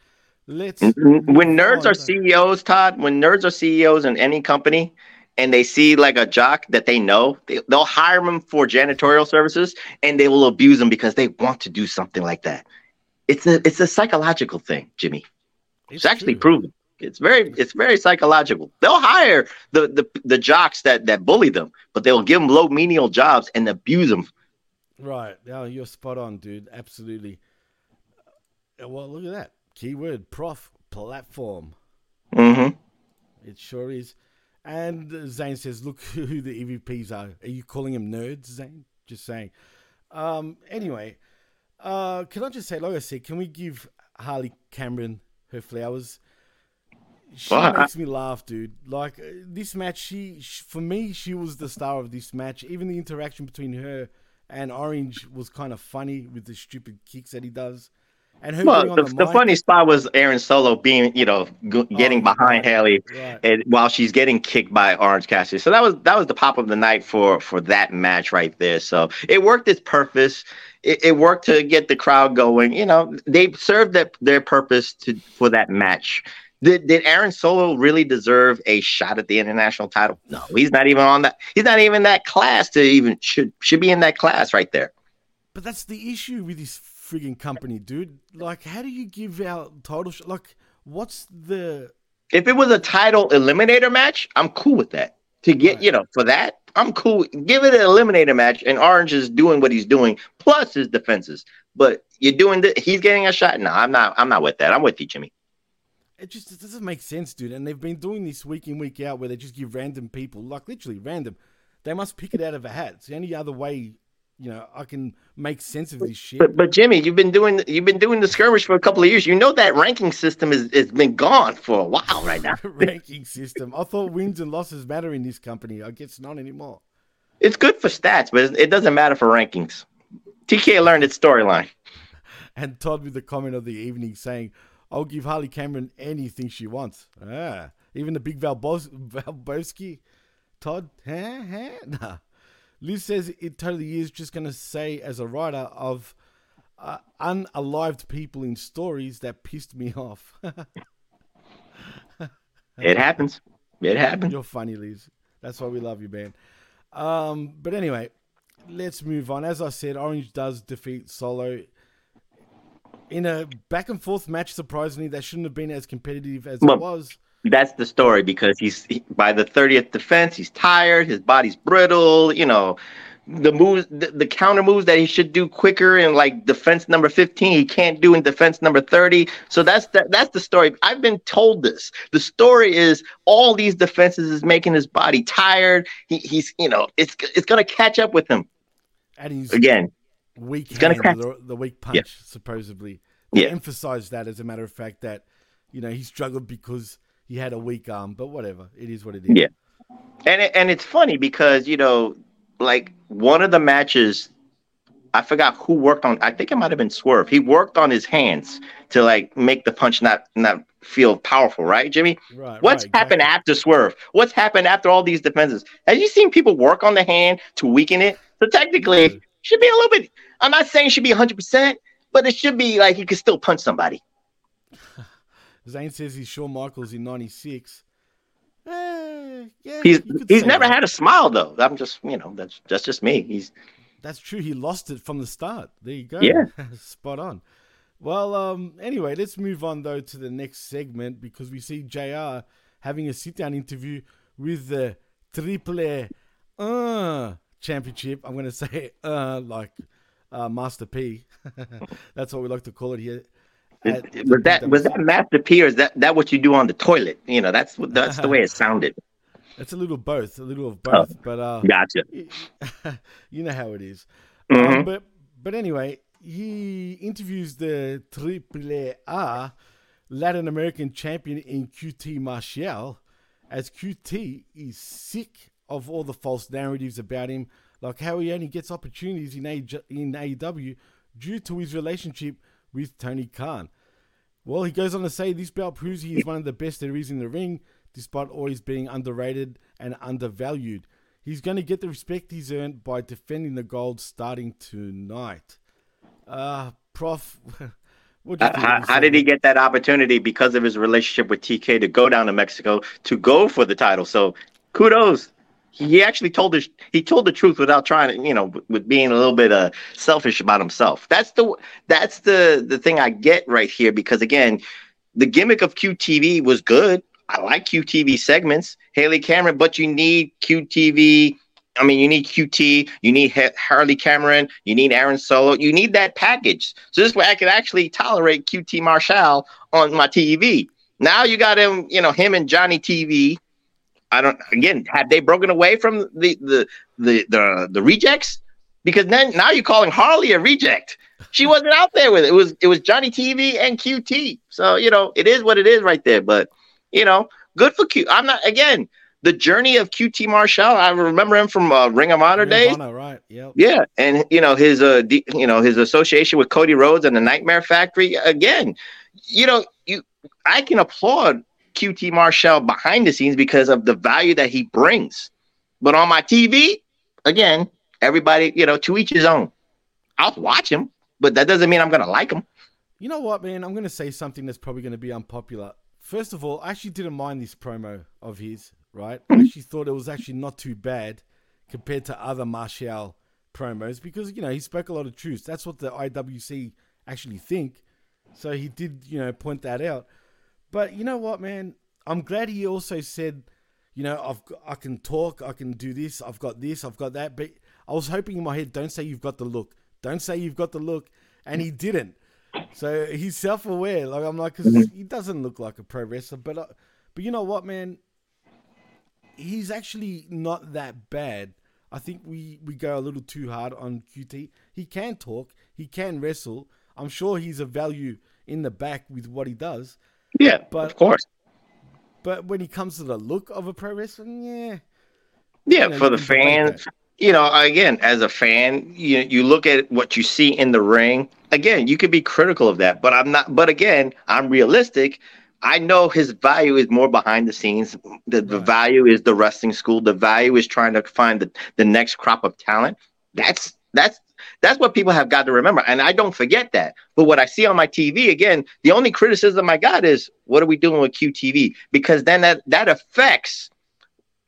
Let's. When nerds are CEOs, Todd, when nerds are CEOs in any company, and they see like a jock that they know, they, will hire them for janitorial services and they will abuse them because they want to do something like that. It's a it's a psychological thing, Jimmy. It's, it's actually true. proven. It's very it's very psychological. They'll hire the, the the jocks that that bully them, but they'll give them low menial jobs and abuse them. Right. Yeah, you're spot on, dude. Absolutely. Uh, well, look at that keyword, prof platform. Mm-hmm. It sure is. And Zane says, look <laughs> who the EVPs are. Are you calling them nerds, Zane? Just saying. Um, anyway, uh, can I just say, like I said, can we give Harley Cameron her flowers? She well, makes me laugh, dude. Like uh, this match, she, she for me, she was the star of this match. Even the interaction between her and Orange was kind of funny with the stupid kicks that he does. And who well, the, the, the funny spot was Aaron Solo being, you know, g- oh, getting behind Harley, right. and while she's getting kicked by Orange Cassidy. So that was that was the pop of the night for for that match right there. So it worked its purpose. It, it worked to get the crowd going. You know, they served that their purpose to for that match. Did, did Aaron Solo really deserve a shot at the international title? No, he's not even on that. He's not even that class to even should should be in that class right there. But that's the issue with this frigging company, dude. Like, how do you give out title? Sh- like, what's the? If it was a title eliminator match, I'm cool with that. To get, right. you know, for that, I'm cool. Give it an eliminator match, and Orange is doing what he's doing, plus his defenses. But you're doing the, he's getting a shot. No, I'm not. I'm not with that. I'm with you, Jimmy. It just it doesn't make sense, dude. And they've been doing this week in week out, where they just give random people, like literally random. They must pick it out of a hat. It's the only other way you know, I can make sense of this shit. But, but Jimmy, you've been doing you've been doing the skirmish for a couple of years. You know that ranking system has, has been gone for a while right now. <laughs> ranking system. I thought wins and losses matter in this company. I guess not anymore. It's good for stats, but it doesn't matter for rankings. TK learned its storyline. <laughs> And Todd with the comment of the evening saying, "I'll give Harley Cameron anything she wants." Ah, even the big Valbos- <laughs> Valboski. Todd, huh, huh? Nah. Liz says it totally is just going to say, as a writer, of uh, unalived people in stories that pissed me off. <laughs> it happens. It happens. You're funny, Liz. That's why we love you, man. Um, but anyway, let's move on. As I said, Orange does defeat Solo in a back and forth match. Surprisingly, that shouldn't have been as competitive as well, it was. That's the story because he's he, by the 30th defense, he's tired, his body's brittle, you know, the moves, the, the, counter moves that he should do quicker in like defense number 15, he can't do in defense number 30. So that's the, that's the story. I've been told this. The story is all these defenses is making his body tired. He, he's, you know, it's it's gonna catch up with him. And he's again weak. He's gonna catch the, the weak punch, yeah. supposedly. yeah. emphasize that as a matter of fact that you know he struggled because he had a weak arm, but whatever. It is what it is. Yeah. And it, and it's funny because you know like one of the matches I forgot who worked on. I think it might have been Swerve. He worked on his hands to like make the punch not not feel powerful, right, Jimmy? Right. What's right, happened exactly. after Swerve? What's happened after all these defenses? Have you seen people work on the hand to weaken it? So technically, yeah. should be a little bit. I'm not saying it should be 100, percent but it should be like you can still punch somebody. <laughs> Zane says he's Shawn Michaels in '96. Eh, yeah, he's he's never that. had a smile though. I'm just you know that's that's just me. He's that's true. He lost it from the start. There you go. Yeah, <laughs> spot on. Well, um, anyway, let's move on though to the next segment because we see Jr. having a sit down interview with the Triple uh, Championship. I'm going <laughs> to say uh, like uh, Master P. <laughs> that's what we like to call it here was that was that Master P is that that what you do on the toilet? You know, that's that's the way it <laughs> sounded. It's a little both, a little of both, oh, but uh, gotcha. <laughs> You know how it is. Mm-hmm. Um, but but anyway, he interviews the Triple A Latin American champion in QT Marshall, as QT is sick of all the false narratives about him, like how he only gets opportunities in, a- in AEW due to his relationship with Tony Khan. Well, he goes on to say this bout proves he is one of the best there is in the ring, despite always being underrated and undervalued. He's going to get the respect he's earned by defending the gold starting tonight. Uh, Prof, <laughs> uh, how, how did he get that opportunity because of his relationship with TK to go down to Mexico to go for the title? So kudos he actually told the he told the truth without trying to you know with being a little bit uh selfish about himself that's the that's the the thing i get right here because again the gimmick of qtv was good i like qtv segments harley cameron but you need qtv I mean, you need QT, you need Harley Cameron, you need Aaron Solo, you need that package. So this way, I could actually tolerate QT Marshall on my TV. Now you got him, you know, him and Johnny TV I don't. Again, had they broken away from the the the the, the rejects? Because then now you're calling Harley a reject. She <laughs> wasn't out there with it. It was it was Johnny TV and QT. So you know it is what it is right there. But you know, good for Q. I'm not again the journey of QT Marshall. I remember him from uh, Ring of Honor Ring days. Of Honor, right? Yep. Yeah, and you know his uh, d- you know his association with Cody Rhodes and the Nightmare Factory. Again, you know you I can applaud QT Marshall behind the scenes because of the value that he brings. But on my TV, again, everybody, you know, to each his own. I'll watch him, but that doesn't mean I'm going to like him. You know what, man? I'm going to say something that's probably going to be unpopular. First of all, I actually didn't mind this promo of his, right? I actually thought it was actually not too bad compared to other Marshall promos because, you know, he spoke a lot of truth. That's what the IWC actually think. So he did, you know, point that out. But you know what, man? I'm glad he also said, you know, I've I can talk, I can do this, I've got this, I've got that. But I was hoping in my head, don't say you've got the look, don't say you've got the look, and he didn't. So he's self-aware. Like I'm like, because mm-hmm. he doesn't look like a pro wrestler. But uh, but you know what, man? He's actually not that bad. I think we we go a little too hard on QT. He can talk, he can wrestle. I'm sure he's a value in the back with what he does. Yeah, but of course. But when he comes to the look of a pro wrestler, yeah. Yeah, you know, for the fans, you know, again, as a fan, you you look at what you see in the ring. Again, you could be critical of that, but I'm not. But again, I'm realistic. I know his value is more behind the scenes. The, right. the value is the wrestling school. The value is trying to find the, the next crop of talent. That's that's that's what people have got to remember. And I don't forget that. But what I see on my TV, again, the only criticism I got is what are we doing with QTV? Because then that, that affects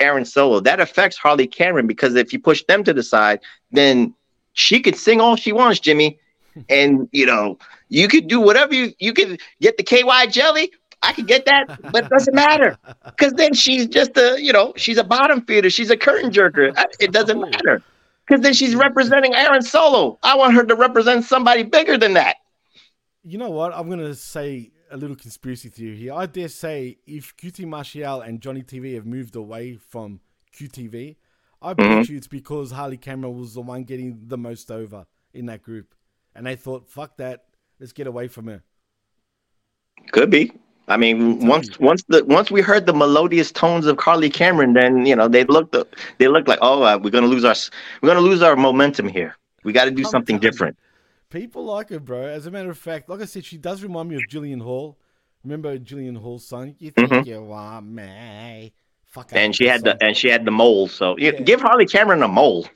Aaron Solo. That affects Harley Cameron because if you push them to the side, then she could sing all she wants, Jimmy. <laughs> And you know, you could do whatever you you could get the KY jelly. I could get that, but it doesn't matter <laughs> because then she's just a you know she's a bottom feeder. She's a curtain jerker. <laughs> It doesn't matter because then she's representing Aaron Solo. I want her to represent somebody bigger than that. You know what? I'm gonna say a little conspiracy theory here. I dare say if QT Marshall and Johnny TV have moved away from QTV, I bet mm-hmm. you it's because Harley Cameron was the one getting the most over in that group, and they thought, "Fuck that, let's get away from her." Could be. I mean, once once the once we heard the melodious tones of Harley Cameron, then you know they looked they looked like, oh, uh, we're gonna lose our we're gonna lose our momentum here. We got to do something different. People like her, bro. As a matter of fact, like I said, she does remind me of Jillian Hall. Remember Jillian Hall's song? You think mm-hmm. you want me? Fuck. And she had song. the and she had the mole. So yeah. give Harley Cameron a mole,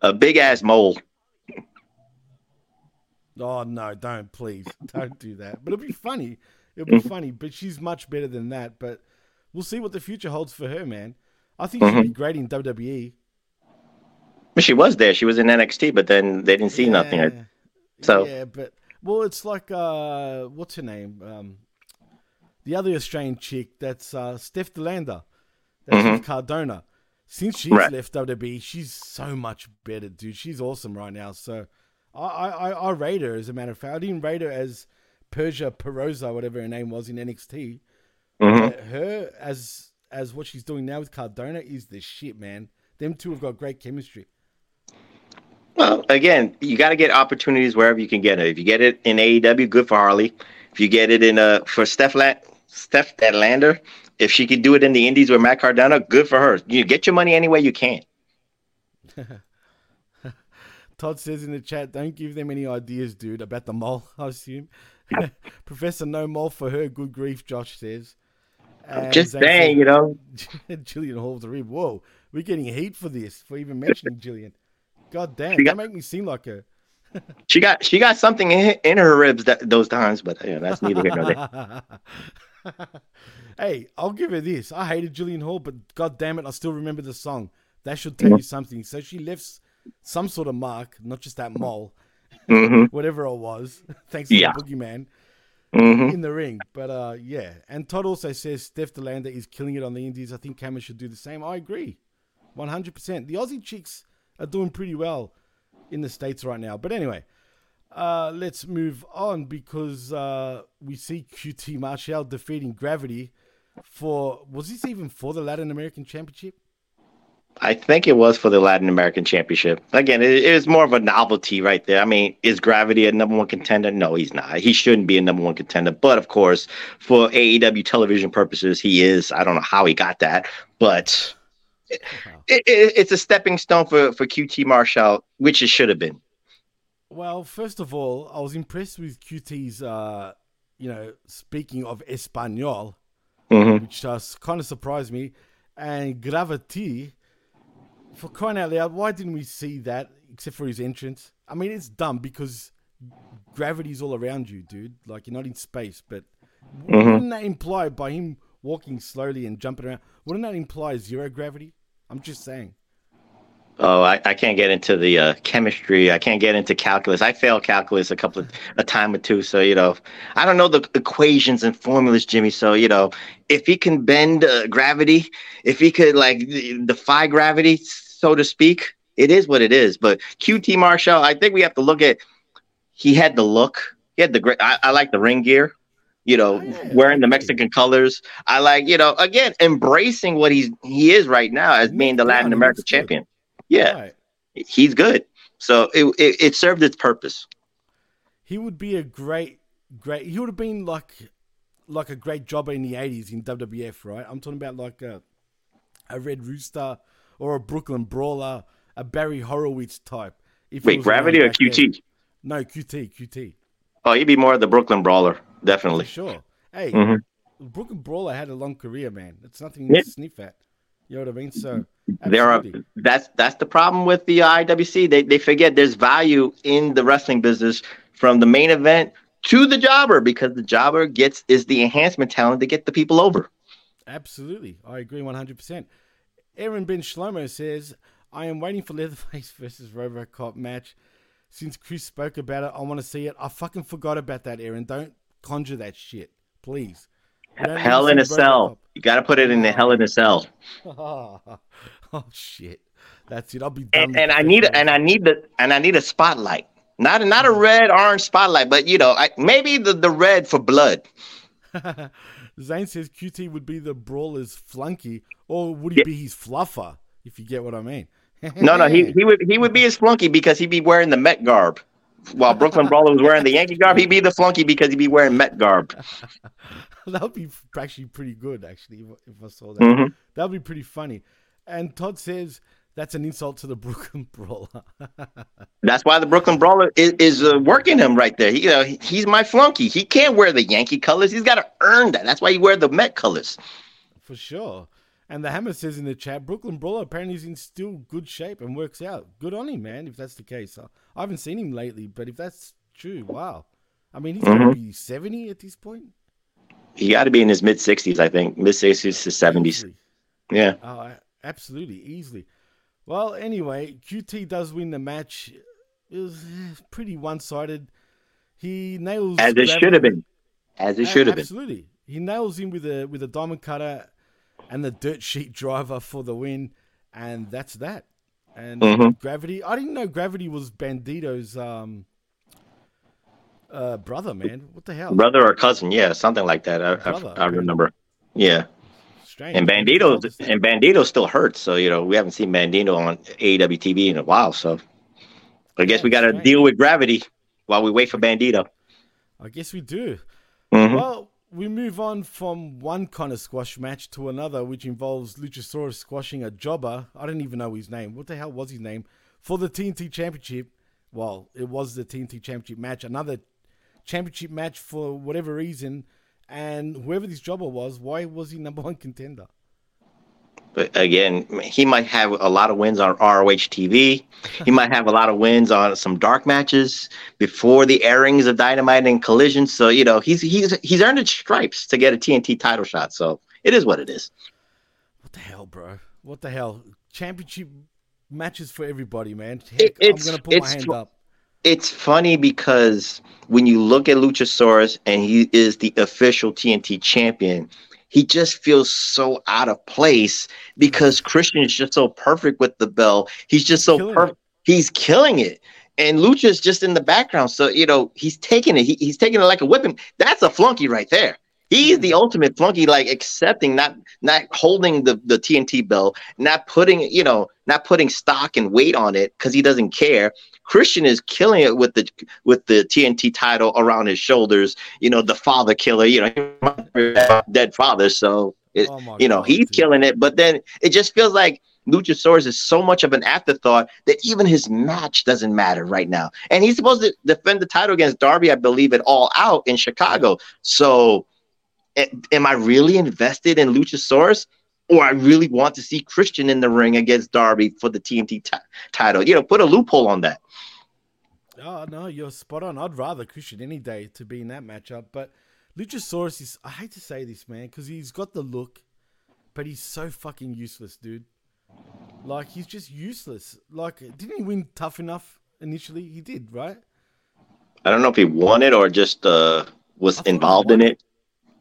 a big ass mole. Oh no! Don't please, <laughs> don't do that. But it'll be funny. It'll be mm-hmm. funny. But she's much better than that. But we'll see what the future holds for her, man. I think mm-hmm. she'd be great in WWE. She was there. She was in NXT, but then they didn't see yeah, nothing. So yeah, but well, it's like uh, what's her name? Um, the other Australian chick that's uh, Steph De Lander, that's mm-hmm. Cardona. Since she's right. left WWE, she's so much better, dude. She's awesome right now. So I, I, I rate her as a matter of fact. I didn't rate her as Persia Pirotta, whatever her name was in NXT. Mm-hmm. Her as as what she's doing now with Cardona is the shit, man. Them two have got great chemistry. Well, again, you got to get opportunities wherever you can get it. If you get it in AEW, good for Harley. If you get it in uh for Steph La- Steph Lander, if she could do it in the Indies with Matt Cardona, good for her. You get your money any way you can. <laughs> Todd says in the chat, don't give them any ideas, dude, about the mole, <laughs> I assume. <laughs> Professor No Mole for her, good grief, Josh says. And just saying, you know. <laughs> Jillian Hall's a rib. Whoa, we're getting heat for this, for even mentioning Jillian. God damn, got, that make me seem like a. she got she got something in, in her ribs that those times, but yeah, that's neither here nor there. hey, I'll give her this. I hated Jillian Hall, but god damn it, I still remember the song. That should tell mm-hmm. you something. So she left some sort of mark, not just that mole, mm-hmm. <laughs> whatever it was. <laughs> Thanks to yeah. the boogeyman. Mm-hmm. in the ring. But uh, yeah, and Todd also says Steph De Lander is killing it on the Indies. I think Cameron should do the same. I agree, one hundred percent. The Aussie chicks are doing pretty well in the States right now. But anyway, uh, let's move on because uh, we see QT Marshall defeating Gravity for, was this even for the Latin American Championship? I think it was for the Latin American Championship. Again, it, it was more of a novelty right there. I mean, is Gravity a number one contender? No, he's not. He shouldn't be a number one contender. But of course, for AEW television purposes, he is. I don't know how he got that, but it, it, it's a stepping stone for, for QT Marshall, which it should have been. Well, first of all, I was impressed with QT's, uh, you know, speaking of Espanol, mm-hmm. which uh, kind of surprised me. And Gravity, for crying out loud, why didn't we see that except for his entrance? I mean, it's dumb because gravity's all around you, dude. Like, you're not in space, but mm-hmm. wouldn't that imply by him walking slowly and jumping around, wouldn't that imply zero gravity? I'm just saying. Oh, I, I can't get into the uh, chemistry. I can't get into calculus. I failed calculus a couple of a time or two. So you know, I don't know the equations and formulas, Jimmy. So you know, if he can bend uh, gravity, if he could like defy gravity, so to speak, it is what it is. But QT Marshall, I think we have to look at. He had the look. He had the great. I, I like the ring gear you know, oh, wearing the Mexican colors. I like, you know, again, embracing what he's he is right now as being the Latin American champion. Yeah, right. he's good. So it, it, it served its purpose. He would be a great, great. He would have been like like a great jobber in the '80s in WWF, right? I'm talking about like a a Red Rooster or a Brooklyn Brawler, a Barry Horowitz type. If Wait, Gravity or QT? Then. No, QT, QT. Oh, he'd be more of the Brooklyn Brawler definitely. For sure. Hey, mm-hmm. Brooklyn Brawler had a long career, man. It's nothing yeah. to sniff at. You know what I mean? So absolutely. there are that's that's the problem with the IWC. They they forget there's value in the wrestling business from the main event to the jobber because the jobber gets is the enhancement talent to get the people over. Absolutely. I agree 100%. Aaron Ben Shlomo says, I am waiting for Leatherface <laughs> versus Robocop match. Since Chris spoke about it, I want to see it. I fucking forgot about that, Aaron. Don't conjure that shit, please. Hell in a cell. You got to put it in the hell in a cell. <laughs> oh, shit. That's it. I'll be done. And, and I need a, and I need the and I need a spotlight. Not not a red orange spotlight, but you know, I, maybe the the red for blood. <laughs> Zane says QT would be the brawler's flunky, or would he yeah. be his fluffer? If you get what I mean. <laughs> no, no, he he would he would be his flunky because he'd be wearing the Met garb. While Brooklyn <laughs> Brawler was wearing the Yankee garb, he'd be the flunky because he'd be wearing Met garb. <laughs> that would be actually pretty good, actually, if, if I saw that. Mm-hmm. That would be pretty funny. And Todd says that's an insult to the <laughs> Brooklyn Brawler. That's why the Brooklyn Brawler is, is uh, working him right there. He, you know, he, he's my flunky. He can't wear the Yankee colors. He's got to earn that. That's why he wear the Met colors. For sure. And the Hammer says in the chat, Brooklyn Brawler apparently is in still good shape and works out. Good on him, man. If that's the case, I haven't seen him lately, but if that's true, wow. I mean, he's mm-hmm. going to be seventy at this point. He got to be in his mid sixties, I think, mid sixties to seventies. Yeah. Oh, absolutely, easily. Well, anyway, QT does win the match. It was eh, pretty one sided. He nails as it should have been. As it should have been. Absolutely. He nails him with a with a diamond cutter and the dirt sheet driver for the win, and that's that. And mm-hmm. gravity. I didn't know gravity was Bandito's um, uh, brother, man. What the hell? Brother or cousin? Yeah, something like that. I, I, I remember. Yeah. Strange. And Bandito and Bandito still hurts, so you know we haven't seen Bandito on AEW TV in a while. So I guess yeah, we got to deal with gravity while we wait for Bandito. I guess we do. Mm-hmm. Well, we move on from one kind of squash match to another, which involves Luchasaurus squashing a jobber. I don't even know his name. What the hell was his name for the TNT Championship? Well, it was the TNT Championship match. Another championship match for whatever reason and whoever this jobber was, why was he number one <laughs> contender? But again, he might have a lot of wins on ROH TV. He might have a lot of wins on some dark matches before the airings of Dynamite and Collision. So you know he's he's he's earned his stripes to get a TNT title shot. So it is what it is. What the hell, bro? What the hell? Championship matches for everybody, man. Heck, I'm gonna put my hand up it's funny because when you look at Luchasaurus and he is the official TNT champion, he just feels so out of place because Christian is just so perfect with the bell. He's just so perfect. He's killing it. And Lucha's just in the background. So, you know, he's taking it. He, he's taking it like a whipping. That's a flunky right there. He's the ultimate flunky, like accepting, not not holding the, the TNT belt, not putting, you know, not putting stock and weight on it because he doesn't care. Christian is killing it with the with the TNT title around his shoulders. You know, the father killer. You know, <laughs> dead father. So it, oh you know God, he's dude. killing it. But then it just feels like Luchasaurus is so much of an afterthought that even his match doesn't matter right now. And he's supposed to defend the title against Darby, I believe, it all out in Chicago. So, am I really invested in Luchasaurus? or I really want to see Christian in the ring against Darby for the TNT t- title. You know, put a loophole on that. Oh no, you're spot on. I'd rather Christian any day to be in that matchup, but Luchasaurus is. I hate to say this, man, because he's got the look, but he's so fucking useless, dude. Like he's just useless. Like, didn't he win tough enough initially? He did, right? I don't know if he won it or just uh, was involved in it.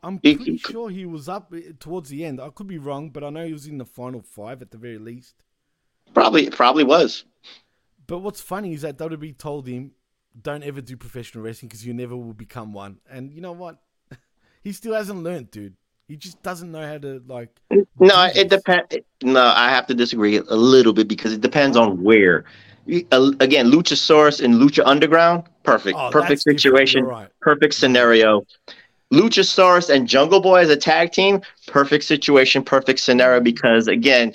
I'm pretty sure he was up eh, towards the end. I could be wrong, but I know he was in the final five at the very least. Probably, probably was. But what's funny is that WWE told him, "Don't ever do professional wrestling because you never will become one." And you know what? <laughs> he still hasn't learned, dude. He just doesn't know how to like. No, it depends. No, I have to disagree a little bit because it depends on where. Again, Luchasaurus and Lucha Underground, perfect, oh, perfect situation, right. perfect scenario. Luchasaurus and Jungle Boy as a tag team, perfect situation, perfect scenario because again,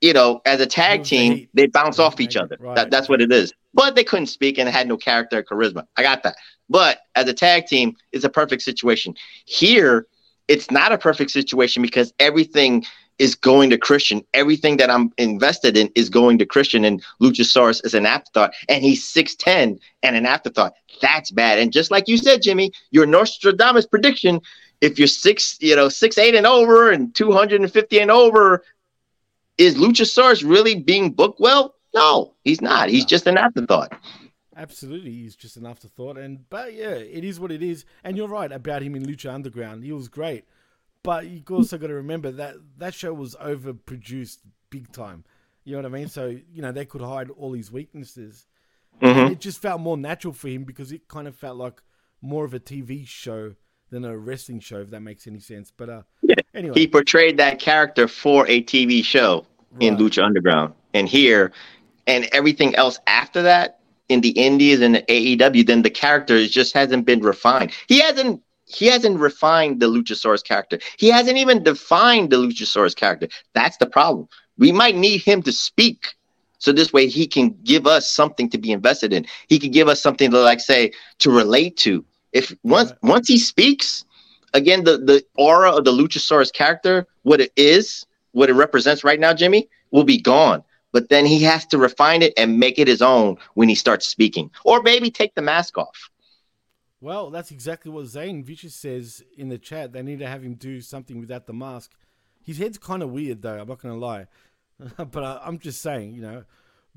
you know, as a tag team, they bounce off each other. Right. That, that's what it is. But they couldn't speak and had no character or charisma. I got that. But as a tag team, it's a perfect situation. Here, it's not a perfect situation because everything is going to Christian. Everything that I'm invested in is going to Christian, and Luchasaurus is an afterthought. And he's 6'10 and an afterthought. That's bad. And just like you said, Jimmy, your Nostradamus prediction, if you're six, you know, six eight and over and two hundred and fifty and over, is Luchasaurus really being booked well? No, he's not. He's just an afterthought. Absolutely, he's just an afterthought. And but yeah, it is what it is. And you're right about him in Lucha Underground. He was great, but you also got to remember that that show was overproduced big time. You know what I mean? So you know they could hide all his weaknesses. Mm-hmm. It just felt more natural for him because it kind of felt like more of a TV show than a wrestling show, if that makes any sense. But uh, Yeah. anyway, He portrayed that character for a TV show in Lucha Underground, and here, and everything else after that in the Indies and the AEW, then the character just hasn't been refined. He hasn't. He hasn't refined the Luchasaurus character. He hasn't even defined the Luchasaurus character. That's the problem. We might need him to speak so this way he can give us something to be invested in. He can give us something to like say to relate to. If once Right. once he speaks, again the the aura of the Luchasaurus character, what it is, what it represents right now, Jimmy, will be gone. But then he has to refine it and make it his own when he starts speaking, or maybe take the mask off. Well, that's exactly what Zane Vicious says in the chat. They need to have him do something without the mask. His head's kind of weird, though. I'm not going to lie, <laughs> but uh, I'm just saying, you know.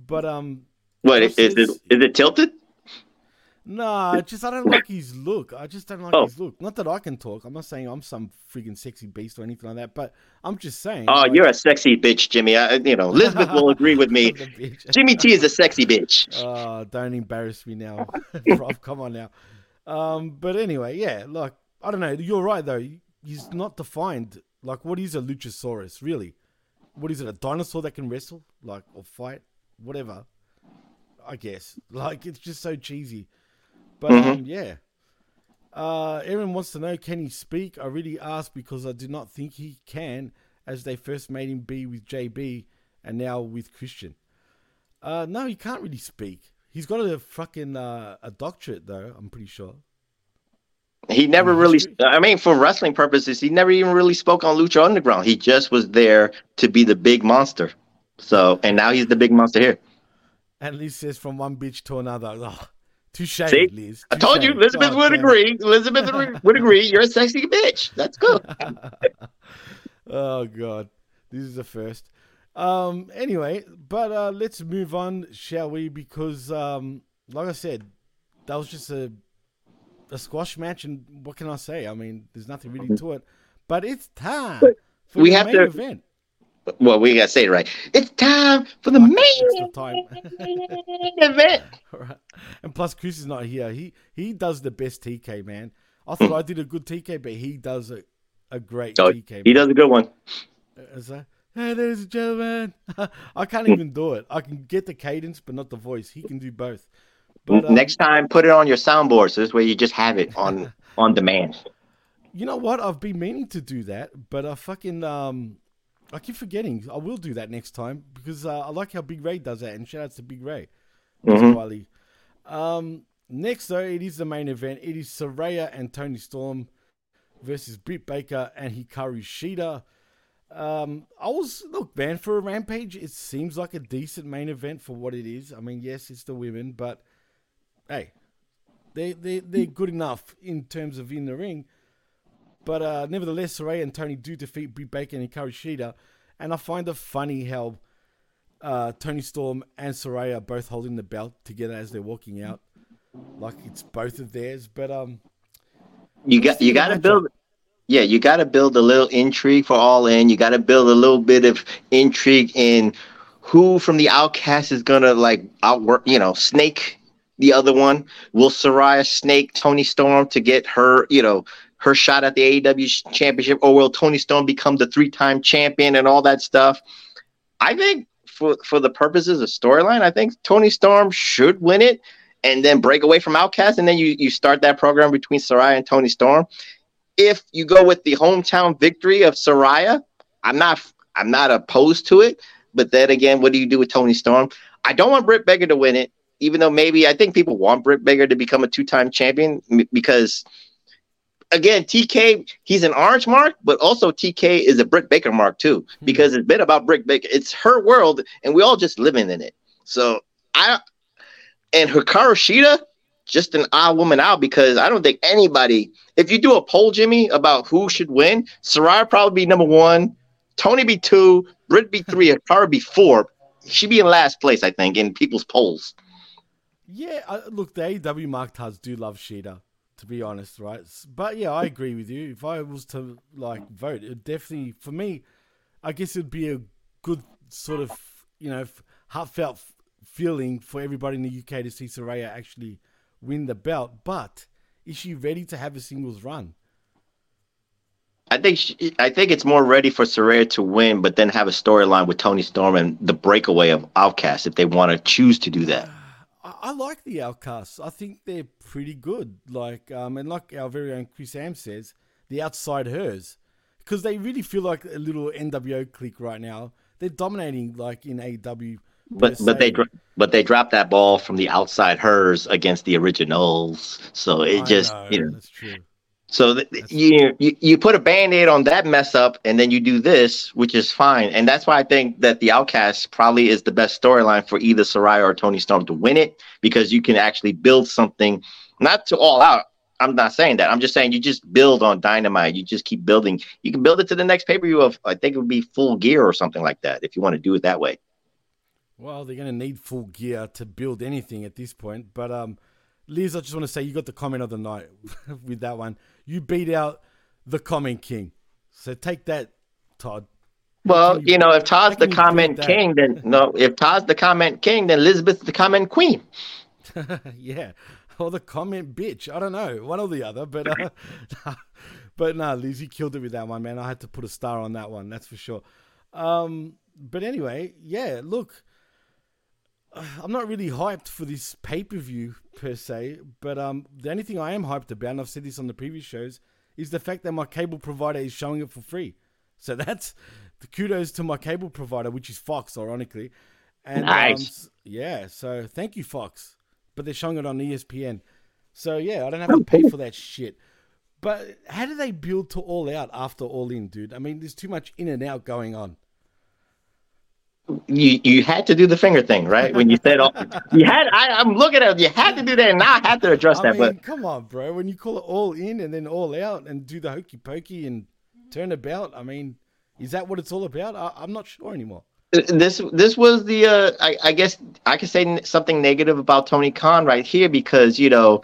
But um, What What's is it? Is it tilted? nah, just I don't like his look. I just don't like Oh. his look. Not that I can talk. I'm not saying I'm some freaking sexy beast or anything like that. But I'm just saying. Oh, like- you're a sexy bitch, Jimmy. I, you know, Elizabeth will agree with me. <laughs> Jimmy T is a sexy bitch. <laughs> Oh, don't embarrass me now, Rob. Come on now. Um, but anyway, yeah. Like I don't know. You're right though. He's not defined. Like, what is a Luchasaurus really? What is it? A dinosaur that can wrestle, like, or fight, whatever. I guess. <laughs> Like, it's just so cheesy. But um, yeah. Uh, Aaron wants to know, can he speak? I really asked because I did not think he can, as they first made him be with JB and now with Christian. Uh, no, he can't really speak. He's got a fucking uh, a doctorate though. I'm pretty sure. He never really. I mean, for wrestling purposes, he never even really spoke on Lucha Underground. He just was there to be the big monster. So, and now he's the big monster here. And Liz says from one bitch to another. Oh, touche, See? Liz. I told you. Elizabeth God would damn agree. Elizabeth would- <laughs> would agree. You're a sexy bitch. That's good. <laughs> oh god, this is the first. Um. Anyway, but uh, let's move on, shall we? Because um, like I said, that was just a a squash match, and what can I say? I mean, there's nothing really to it. But it's time for We the have main to- event. Well, we got to say it right. It's time for the main time. <laughs> event. <laughs> Alright. And plus, Chris is not here. He he does the best TK, man. I thought I did a good TK, but he does a, a great Oh, TK. He does a good one. It's like, hey, ladies and gentlemen. <laughs> I can't even do it. I can get the cadence, but not the voice. He can do both. But um, Next time, put it on your soundboard. So this way you just have it on <laughs> on demand. you know what? I've been meaning to do that, but I fucking um, I keep forgetting. I will do that next time because uh, I like how Big Ray does that. And shout out to Big Ray. Mhm. Um, next though, it is the main event. It is Saraya and Toni Storm versus Britt Baker and Hikaru Shida. Um, I was look, man, for a rampage, it seems like a decent main event for what it is. I mean, yes, it's the women, but hey, they they they're good enough in terms of in the ring. But uh, nevertheless, Saraya and Toni do defeat Britt Baker and Hikaru Shida, and I find it funny how uh, Toni Storm and Saraya are both holding the belt together as they're walking out, like it's both of theirs. But um, You got you got to build. Yeah, you got to build a little intrigue for all in. You got to build a little bit of intrigue in who from the outcast is gonna like outwork. You know, snake the other one. Will Saraya snake Toni Storm to get her? You know. Her shot at the AEW championship, or will Toni Storm become the three-time champion and all that stuff? I think for for the purposes of storyline, I think Toni Storm should win it and then break away from Outcast, and then you you start that program between Saraya and Toni Storm. If you go with the hometown victory of Saraya, I'm not I'm not opposed to it. But then again, what do you do with Toni Storm? I don't want Britt Baker to win it, even though maybe I think people want Britt Baker to become a two-time champion because again, TK, he's an orange mark, but also TK is a Britt Baker mark too, hmm. because it's been about Britt Baker. It's her world, and we all just living in it. So I and Hikaru Shida, just an odd woman out because I don't think anybody, if you do a poll, Jimmy, about who should win, Saraya probably be number one, Toni be two, Britt be three, probably be four. She'd be in last place, I think, in people's polls. Yeah, uh, look, the AEW Mark Tars do love Shida, to be honest, right? But yeah, I agree with you. If I was to like vote, it definitely for me, I guess it'd be a good sort of you know heartfelt feeling for everybody in the UK to see Saraya actually win the belt. But is she ready to have a singles run? I think she, I think it's more ready for Saraya to win, but then have a storyline with Tony Storm and the breakaway of Outcast if they want to choose to do that. I like the Outcasts. I think they're pretty good. Like, um, and like our very own Chris Am says, the Outsiders, because they really feel like a little NWO clique right now. They're dominating, like in AW. But but they but they dropped that ball from the outside hers against the originals. So it I just know, you know that's true. So th- you, you you put a band-aid on that mess up and then you do this, which is fine. And that's why I think that the Outcast probably is the best storyline for either Saraya or Toni Storm to win it because you can actually build something not to all out. I'm not saying that. I'm just saying you just build on dynamite. You just keep building. You can build it to the next pay-per-view of I think it would be full gear or something like that if you want to do it that way. Well, they're going to need full gear to build anything at this point, but um Liz, I just want to say you got the comment of the night <laughs> with that one. You beat out the comment king. So take that, Todd. Well, you, you, know, if Todd's the comment king, then <laughs> no. If Todd's the comment king, then Elizabeth's the comment queen. <laughs> yeah, or the comment bitch. I don't know, one or the other. But uh, but no, Liz, you killed it with that one, man. I had to put a star on that one. That's for sure. Um, but anyway, yeah. Look, <sighs> I'm not really hyped for this pay per view per se, but um, the only thing I am hyped about, and I've said this on the previous shows, is the fact that my cable provider is showing it for free. So that's the kudos to my cable provider, which is Fox, ironically. And, nice. Um, yeah, so thank you, Fox. But they're showing it on ESPN. So yeah, I don't have to pay for that shit. But how do they build to all out after all in, dude? I mean, there's too much in and out going on you you had to do the finger thing, right? When you said all, <laughs> you had, I, am looking at you had to do that, and now I have to address I that. Mean, but come on, bro, when you call it all in and then all out and do the hokey pokey and turn about, I mean, is that what it's all about? I, am not sure anymore. This this was the uh, I, I guess I could say something negative about Tony Khan right here because you know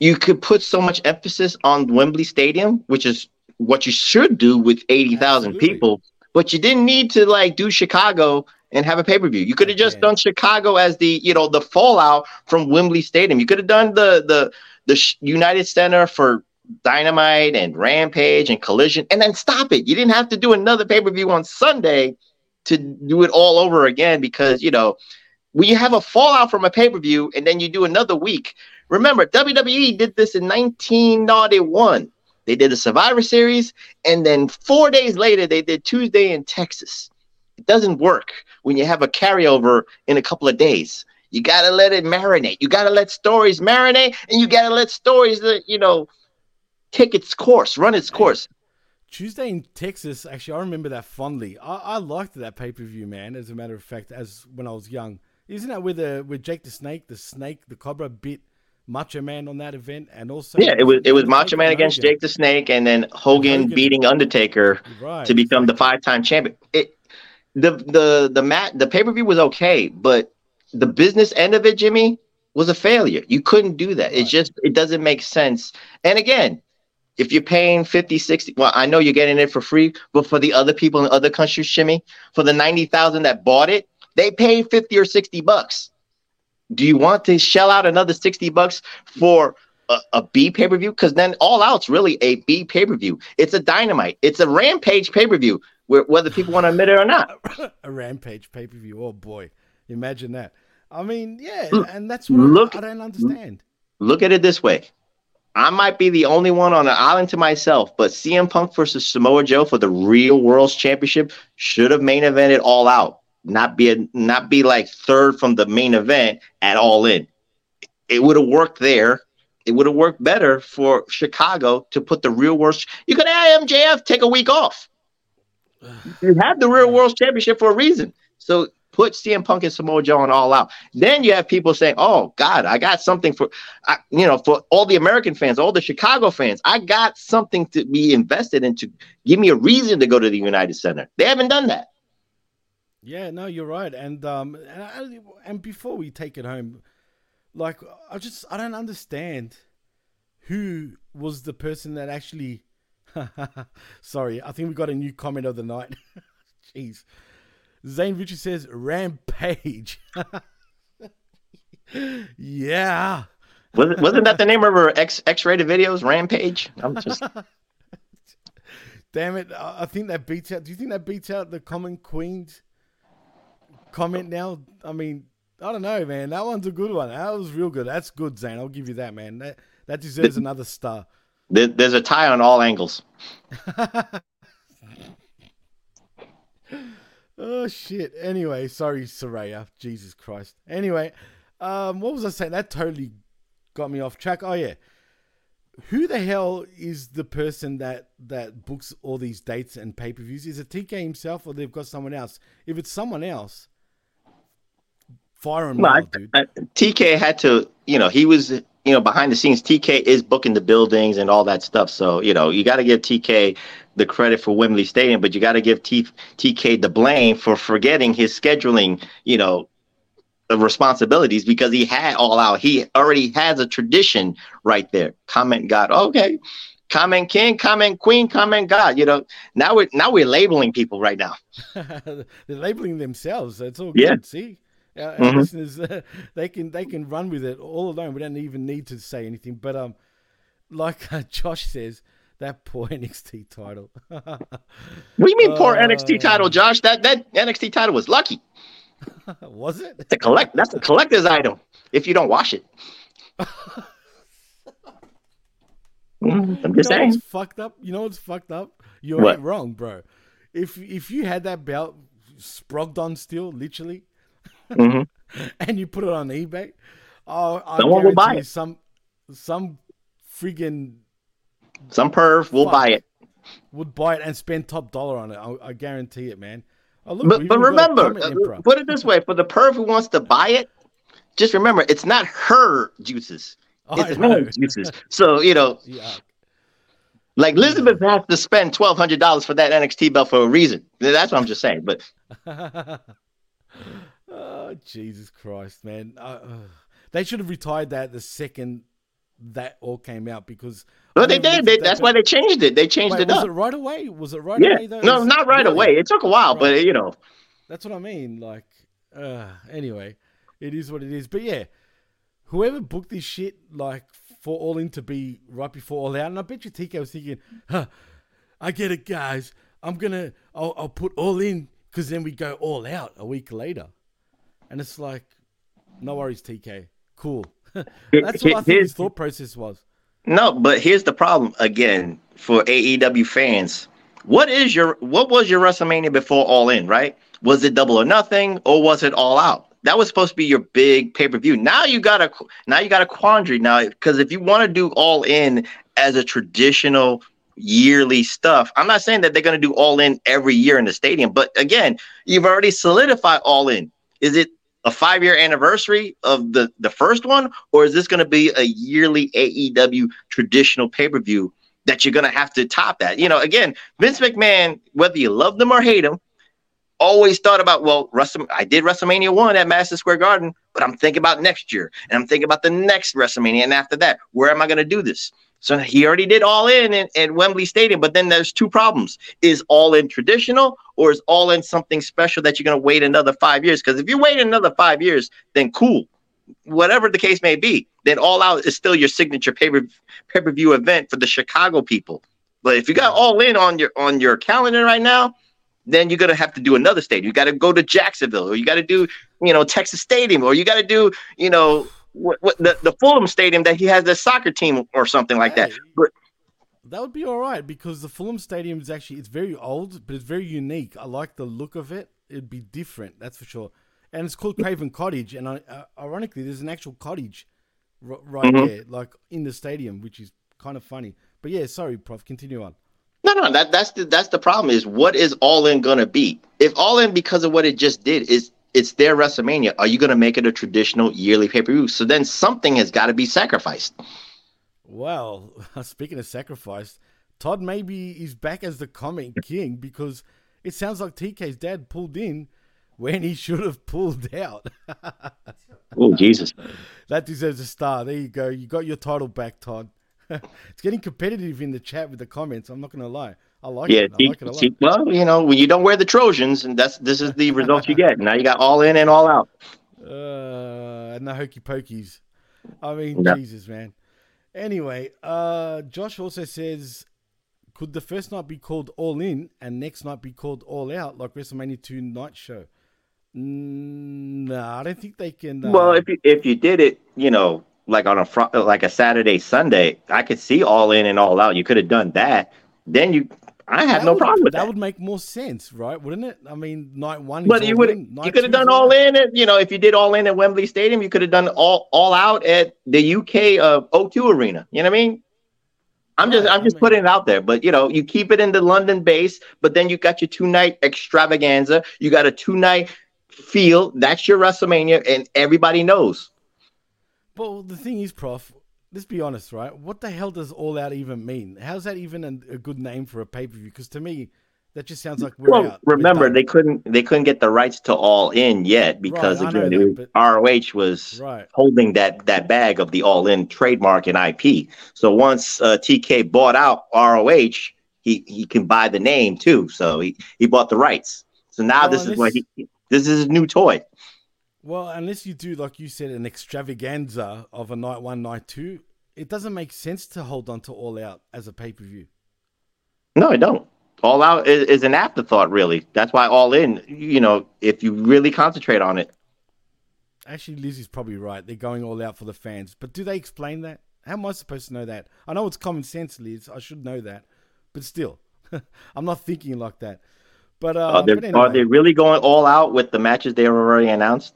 you could put so much emphasis on Wembley Stadium, which is what you should do with eighty thousand people but you didn't need to like do Chicago and have a pay per view. You could have just done Chicago as the you know the fallout from Wembley Stadium. You could have done the the the United Center for Dynamite and Rampage and Collision, and then stop it. You didn't have to do another pay per view on Sunday to do it all over again because you know when you have a fallout from a pay per view and then you do another week. Remember, WWE did this in 1991. They did the Survivor Series, and then four days later, they did Tuesday in Texas. It doesn't work when you have a carryover in a couple of days. You got to let it marinate. You got to let stories marinate, and you got to let stories that, you know, take its course, run its course. Tuesday in Texas, actually, I remember that fondly. I, I liked that pay per view, man. As a matter of fact, as when I was young, isn't that where the with Jake the Snake, the Snake, the Cobra bit Macho Man on that event, and also yeah, it was it was Macho Man against Jake the Snake, and then Hogan, Hogan. beating Undertaker right, to become the five time champion. It the the the mat the pay per view was okay, but the business end of it, Jimmy, was a failure. You couldn't do that. Right. It just it doesn't make sense. And again, if you're paying 50, 60, well, I know you're getting it for free, but for the other people in other countries, Jimmy, for the 90,000 that bought it, they paid 50 or 60 bucks. Do you want to shell out another 60 bucks for a, a B pay per view? Because then All Out's really a B pay per view. It's a dynamite. It's a Rampage pay per view, whether people want to admit it or not. <laughs> a Rampage pay per view. Oh boy, imagine that. I mean, yeah, and that's what look, I, I don't understand. Look at it this way. I might be the only one on an island to myself, but CM Punk versus Samoa Joe for the real World's Championship should have main evented all out not be a, not be like third from the main event at all in. It would have worked there. It would have worked better for Chicago to put the real world. You could have MJF take a week off. <sighs> You have the real world championship for a reason. So Put CM Punk and Samoa Joe on All Out. Then you have people saying, "Oh God, I got something for, I, you know, for all the American fans, all the Chicago fans. I got something to be invested in to give me a reason to go to the United Center." They haven't done that. Yeah, no, you're right. And um, and, and before we take it home, like I just I don't understand who was the person that actually. <laughs> Sorry, I think we got a new comment of the night. <laughs> Jeez. Zane Ritchie says Rampage. <laughs> yeah. Was wasn't that the name of her X X rated videos? Rampage. I'm just. Damn it! I think that beats out. Do you think that beats out the Common Queen's comment now? I mean, I don't know, man. That one's a good one. That was real good. That's good, Zane. I'll give you that, man. That that deserves another star. There's a tie on all angles. <laughs> Oh shit. Anyway, sorry, Saraya. Jesus Christ. Anyway, um, what was I saying? That totally got me off track. Oh yeah. Who the hell is the person that that books all these dates and pay per views? Is it TK himself or they've got someone else? If it's someone else, well, dude. I, I, TK had to, you know, he was, you know, behind the scenes. TK is booking the buildings and all that stuff. So you know, you got to give TK the credit for Wembley Stadium, but you got to give T- TK the blame for forgetting his scheduling, you know, responsibilities because he had all out. He already has a tradition right there. Comment God, okay. Comment King, comment Queen, comment God. You know, now we're now we're labeling people right now. <laughs> They're labeling themselves. That's all yeah. good. See, our, mm-hmm. listeners, uh, <laughs> they can they can run with it all alone. We don't even need to say anything. But um, like uh, <laughs> Josh says, that poor <laughs> NXT title. what do you mean, poor uh, NXT title, Josh? That that NXT title was lucky. was it? It's a collect. That's a collector's item. If you don't wash it. Mm, I'm just you know saying. fucked up. You know what's fucked up? You are wrong, bro. If if you had that belt sprogged on still, literally, mm-hmm. <laughs> and you put it on eBay, oh, I someone will buy it. Some some friggin' Some perv will buy it. Would buy it and spend top dollar on it. I, I guarantee it, man. Oh, look, but, but remember, uh, put it this way: for the perv who wants to buy it, just remember it's not her juices; oh, it's his juices. So you know, <laughs> yeah. like Elizabeth yeah. has to spend twelve hundred dollars for that NXT belt for a reason. That's what I'm just saying. But <laughs> oh, Jesus Christ, man! Uh, they should have retired that the second that all came out because. Well, they did. They, that's why they changed it. They changed Wait, it was up. Was it right away? Was it right yeah. away? Though? No, not right really? away. It took a while, right. but you know. That's what I mean. Like, uh, anyway, it is what it is. But yeah, whoever booked this shit, like for All In to be right before All Out, and I bet you TK was thinking, huh, I get it, guys. I'm gonna, I'll, I'll put All In because then we go All Out a week later, and it's like, no worries, TK. Cool. <laughs> That's what I think his thought process was. No, but here's the problem again for AEW fans. What is your what was your WrestleMania before All In, right? Was it double or nothing or was it all out? That was supposed to be your big pay-per-view. Now you got a now you got a quandary now because if you want to do All In as a traditional yearly stuff. I'm not saying that they're going to do all in every year in the stadium, but again, you've already solidified all in. Is it a five year anniversary of the the first one, or is this going to be a yearly AEW traditional pay per view that you're going to have to top that? You know, again, Vince McMahon, whether you love them or hate him, always thought about well, I did WrestleMania one at Madison Square Garden, but I'm thinking about next year, and I'm thinking about the next WrestleMania, and after that, where am I going to do this? So he already did all in at Wembley Stadium, but then there's two problems: is all in traditional, or is all in something special that you're going to wait another five years? Because if you wait another five years, then cool, whatever the case may be, then all out is still your signature pay per view event for the Chicago people. But if you got all in on your on your calendar right now, then you're gonna have to do another stadium. You got to go to Jacksonville, or you got to do you know Texas Stadium, or you got to do you know what, what, the the Fulham Stadium that he has the soccer team or something like hey, that. But that would be all right because the Fulham Stadium is actually it's very old, but it's very unique. I like the look of it. It'd be different, that's for sure. And it's called Craven Cottage, and uh, ironically, there's an actual cottage r- right mm-hmm. there, like in the stadium, which is kind of funny. But yeah, sorry, Prof. Continue on. No, no, that that's the that's the problem. Is what is all in gonna be? If all in because of what it just did is it's their WrestleMania. Are you going to make it a traditional yearly pay per view? So then something has got to be sacrificed. Well, <laughs> speaking of sacrifice, Todd maybe is back as the comment king because it sounds like TK's dad pulled in when he should have pulled out. <laughs> oh, Jesus. That deserves a star. There you go. You got your title back, Todd. <laughs> it's getting competitive in the chat with the comments. I'm not going to lie. I like yeah, it. I like it lot. Well, you know, when you don't wear the Trojans, and that's this is the result you get. Now you got all in and all out. Uh, and the hokey pokies. I mean, yeah. Jesus, man. Anyway, uh, Josh also says, could the first night be called All In and next night be called All Out, like WrestleMania Two Night Show? Mm, no, I don't think they can. Uh... Well, if you if you did it, you know, like on a fr- like a Saturday Sunday, I could see All In and All Out. You could have done that. Then you I have no would, problem with that. That would make more sense, right? Wouldn't it? I mean, night one. But you would you could have done all in at you know if you did all in at Wembley Stadium, you could have done all all out at the UK uh, O2 Arena. You know what I mean? I'm just I'm just putting it out there, but you know you keep it in the London base, but then you got your two night extravaganza. You got a two night feel. That's your WrestleMania, and everybody knows. But the thing is, Prof, let's be honest, right? What the hell does All Out even mean? How's that even a, a good name for a pay per view? Because to me, that just sounds like we're well, out. Remember, they couldn't they couldn't get the rights to All In yet because right, again, that, ROH was right. holding that that bag of the All In trademark and IP. So once uh, TK bought out ROH, he he can buy the name too. So he he bought the rights. So now well, this is this, what he this is his new toy. Well, unless you do, like you said, an extravaganza of a night one, night two, it doesn't make sense to hold on to All Out as a pay per view. No, I don't. All Out is, is, an afterthought, really. That's why All In, you know, if you really concentrate on it. Actually, Lizzie's probably right. They're going all out for the fans. But do they explain that? How am I supposed to know that? I know it's common sense, Liz. I should know that. But still, <laughs> I'm not thinking like that. But, uh, are, they, but anyway, are they really going all out with the matches they already announced?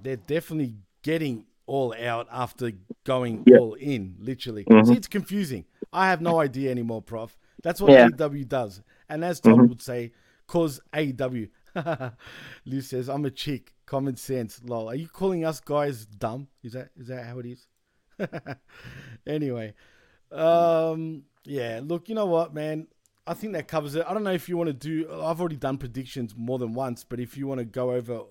They're definitely getting all out after going yeah. all in, literally. Mm-hmm. See, it's confusing. I have no idea anymore, Prof. That's what yeah. AEW does. And as Tom mm-hmm. would say, cause AEW. Liz says, I'm a chick. Common sense. Lol. Are you calling us guys dumb? Is that is that how it is? <laughs> anyway. Um yeah, look, you know what, man? I think that covers it. I don't know if you want to do I've already done predictions more than once, but if you want to go over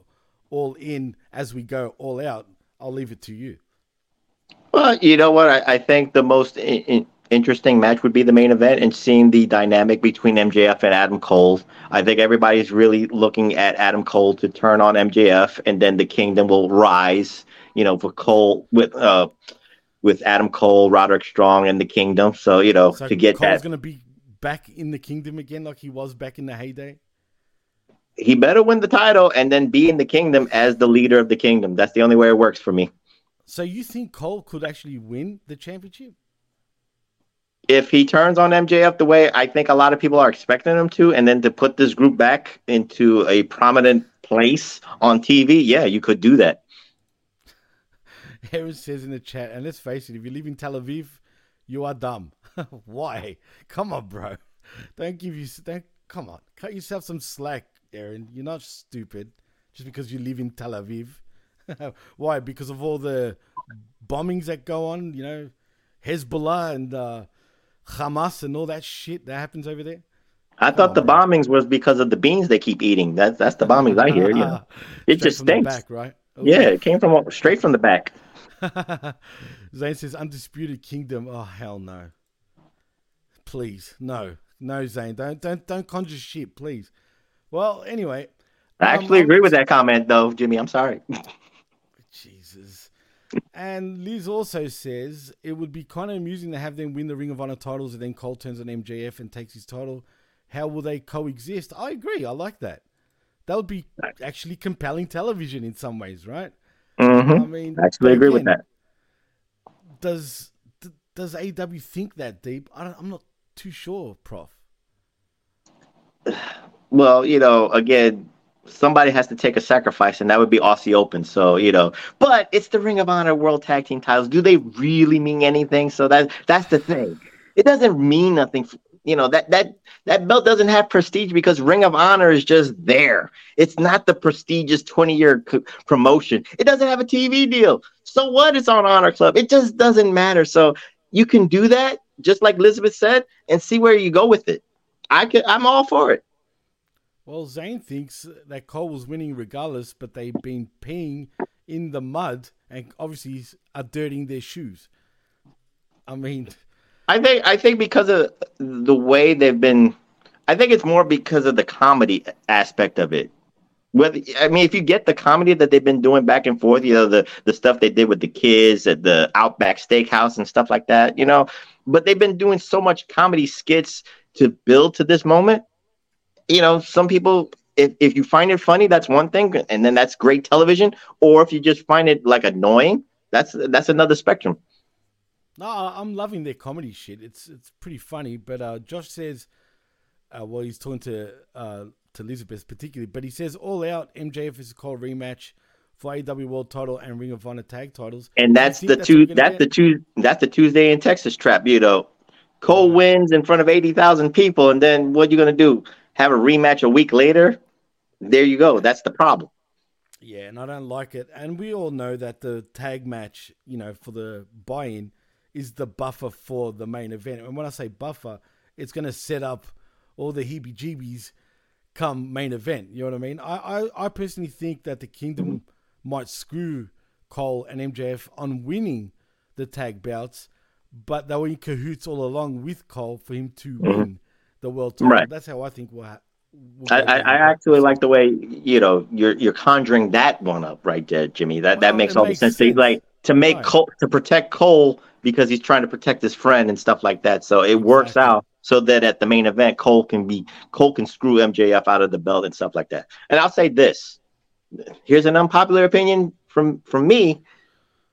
all in as we go all out, I'll leave it to you. Well, you know what? I, I think the most in, in, interesting match would be the main event and seeing the dynamic between MJF and Adam Cole. I think everybody's really looking at Adam Cole to turn on MJF, and then the Kingdom will rise. You know, for Cole with uh with Adam Cole, Roderick Strong, and the Kingdom. So you know so to get Cole's that, going to be back in the Kingdom again, like he was back in the heyday he better win the title and then be in the kingdom as the leader of the kingdom. That's the only way it works for me. So you think Cole could actually win the championship? If he turns on MJF the way I think a lot of people are expecting him to, and then to put this group back into a prominent place on TV, yeah, you could do that. <laughs> Aaron says in the chat, and let's face it, if you live in Tel Aviv, you are dumb. <laughs> Why? Come on, bro. Don't give you don't come on. Cut yourself some slack. Aaron. You're not stupid just because you live in Tel Aviv. <laughs> Why? Because of all the bombings that go on, you know, Hezbollah and uh, Hamas and all that shit that happens over there. I thought the bombings was because of the beans they keep eating. That's that's the bombings I hear. You know, <laughs> it just stinks. Back, right? Ooh. Yeah, it came from straight from the back. <laughs> Zane says undisputed kingdom. Oh hell no! Please no, no Zane, don't don't don't conjure shit, please. Well, anyway. I actually um, agree with that comment, though, Jimmy. I'm sorry. <laughs> Jesus. And Liz also says it would be kind of amusing to have them win the Ring of Honor titles and then Cole turns on MJF and takes his title. How will they coexist? I agree. I like that. That would be actually compelling television in some ways, right? Mm-hmm. I mean, I actually agree again, with that. Does does AEW think that deep? I am not too sure, Prof. <sighs> <laughs> Well, you know, again, somebody has to take a sacrifice, and that would be Aussie Open. So, you know, but it's the Ring of Honor World Tag Team titles. Do they really mean anything? So that that's the thing. It doesn't mean nothing. you know that that that belt doesn't have prestige because Ring of Honor is just there. It's not the prestigious 20 year promotion. It doesn't have a TV deal. So what? It's on Honor Club. It just doesn't matter. So you can do that, just like Elizabeth said, and see where you go with it. I could. I'm all for it. Well, Zane thinks that Cole was winning regardless, but they've been peeing in the mud and obviously are dirtying their shoes. I mean, I think I think because of the way they've been, I think it's more because of the comedy aspect of it. Whether I mean, if you get the comedy that they've been doing back and forth, you know, the the stuff they did with the kids at the Outback Steakhouse and stuff like that, you know, but they've been doing so much comedy skits to build to this moment. You know, some people if, if you find it funny, that's one thing, and then that's great television. Or if you just find it like annoying, that's that's another spectrum. No, I'm loving their comedy shit. It's it's pretty funny. But uh, Josh says, uh, well, he's talking to uh, to Elizabeth particularly, but he says all out MJF is a Cole rematch for AEW World Title and Ring of Honor Tag Titles. And that's the two. That's the two. That's the Tuesday in Texas trap. You know, Cole wins in front of eighty thousand people, and then what are you gonna do? Have a rematch a week later? There you go. That's the problem. Yeah, and I don't like it. And we all know that the tag match, you know, for the buy-in is the buffer for the main event. And when I say buffer, it's going to set up all the heebie-jeebies come main event. You know what I mean? I, I, I personally think that the Kingdom might screw Cole and MJF on winning the tag bouts, but they were in cahoots all along with Cole for him to mm-hmm. win the world title. Right. That's how I think will ha- I, I, I, actually like the way you know you're you're conjuring that one up right there, Jimmy. That well, that makes all makes the sense. sense. Like to make right. Cole to protect Cole because he's trying to protect his friend and stuff like that. So it works exactly. out so that at the main event, Cole can be Cole can screw MJF out of the belt and stuff like that. And I'll say this: here's an unpopular opinion from from me.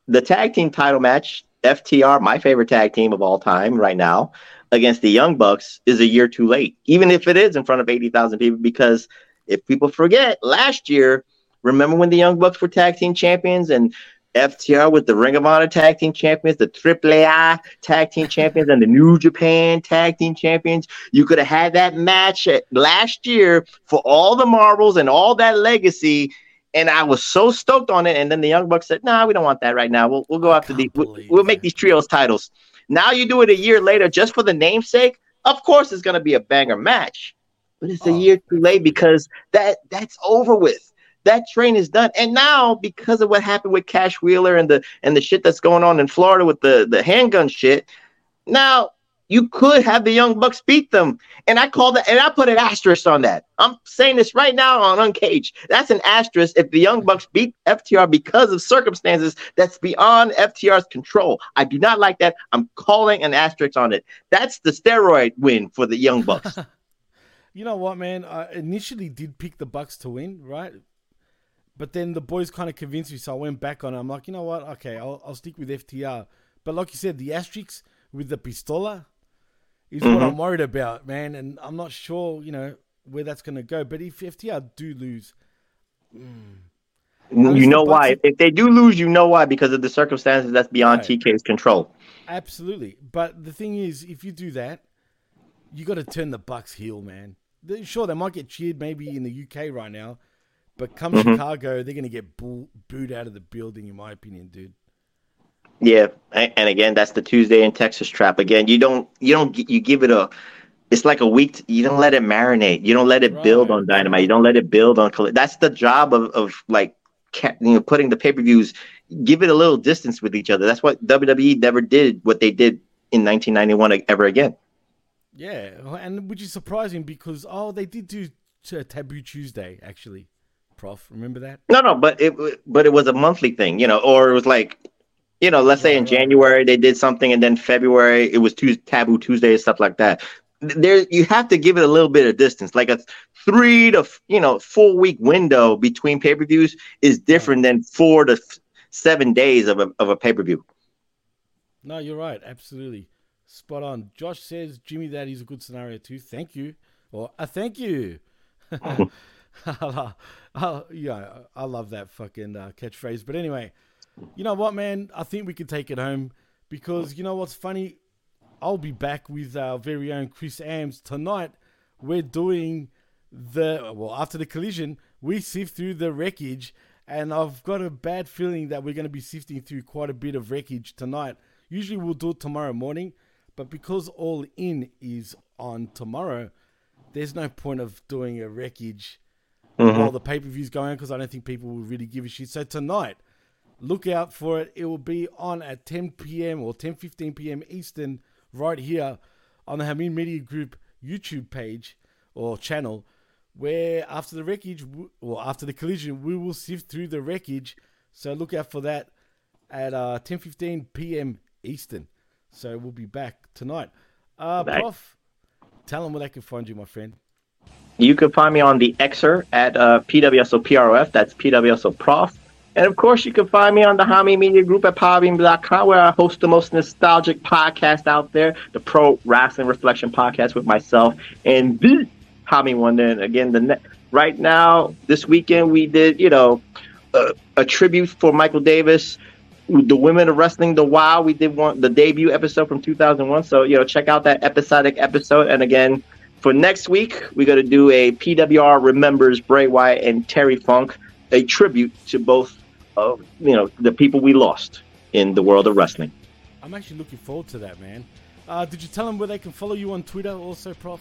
The tag team title match, FTR, my favorite tag team of all time right now, against the Young Bucks is a year too late, even if it is in front of 80,000 people. Because if people forget, last year, remember when the Young Bucks were tag team champions and FTR with the Ring of Honor Tag Team Champions, the AAA Tag Team Champions, and the New Japan Tag Team Champions. You could have had that match last year for all the marbles and all that legacy. And I was so stoked on it. And then the Young Bucks said, "Nah, we don't want that right now. We'll we'll go after the we'll, we'll make these trios titles." Now you do it a year later just for the namesake. Of course, it's going to be a banger match, but it's a oh. year too late because that that's over with that train is done. And now, because of what happened with Cash Wheeler and the and the shit that's going on in Florida with the the handgun shit, now you could have the Young Bucks beat them. And I call that, and I put an asterisk on that. I'm saying this right now on Uncaged. That's an asterisk if the Young Bucks beat FTR because of circumstances that's beyond FTR's control. I do not like that. I'm calling an asterisk on it. That's the steroid win for the Young Bucks. <laughs> you know what, man? I initially did pick the Bucks to win, right? But then the boys kind of convinced me, so I went back on it. I'm like, you know what? Okay, I'll, I'll stick with FTR. But like you said, the asterisks with the pistola is mm-hmm. what I'm worried about, man. And I'm not sure, you know, where that's going to go. But if FTR do lose, mm, you know why? If they do lose, you know why? Because of the circumstances that's beyond right. TK's control. Absolutely. But the thing is, if you do that, you got to turn the Bucks heel, man. Sure, they might get cheered maybe in the UK right now, but come mm-hmm. Chicago, they're going to get boo- booed out of the building, in my opinion, dude. Yeah, and again, that's the Tuesday in Texas trap. Again, you don't, you don't, you give it a. It's like a week. To, you don't let it marinate. You don't let it right. build on dynamite. You don't let it build on. That's the job of of like, you know, putting the pay per views. Give it a little distance with each other. That's what WWE never did. What they did in 1991 ever again. Yeah, and which is surprising because oh, they did do Taboo Tuesday actually. Prof. Remember that? No, no, but it but it was a monthly thing, you know, or it was like, you know, let's say in January they did something, and then February it was Tuesday, Taboo Tuesday and stuff like that. There, you have to give it a little bit of distance, like a three to you know four week window between pay per views is different than four to seven days of a of a pay per view. No, you're right, absolutely spot on. Josh says Jimmy, that is a good scenario too. Thank you, or a uh, thank you. <laughs> <laughs> yeah, I love that fucking uh, catchphrase. But anyway, you know what, man? I think we could take it home because you know what's funny? I'll be back with our very own Chris Ams tonight. We're doing the well after the collision, we sift through the wreckage, and I've got a bad feeling that we're going to be sifting through quite a bit of wreckage tonight. Usually we'll do it tomorrow morning, but because All In is on tomorrow, there's no point of doing a wreckage mm-hmm. while the pay per view's going because I don't think people will really give a shit. So tonight, look out for it. It will be on at 10 p.m. or 10:15 p.m. Eastern, right here on the Hamin Media Group YouTube page or channel. Where after the wreckage, or after the collision, we will sift through the wreckage. So look out for that at uh, 10:15 p.m. Eastern. So we'll be back tonight. Uh, Prof, tell them where they can find you, my friend. You can find me on the Xer at uh, PWSOPROF. That's PWSOProf. And of course, you can find me on the Hamin Media Group at podbean.com, where I host the most nostalgic podcast out there, the Pro Wrestling Reflection Podcast with myself and the Hamin Wonder. And again, the ne- right now, this weekend, we did, you know, uh, a tribute for Michael Davis the women of wrestling the wow we did one the debut episode from 2001 so you know check out that episodic episode. And again for next week we're going to do a pwr remembers bray wyatt and terry funk a tribute to both of you know the people we lost in the world of wrestling. I'm actually looking forward to that man. Uh, did you tell them where they can follow you on twitter also prof?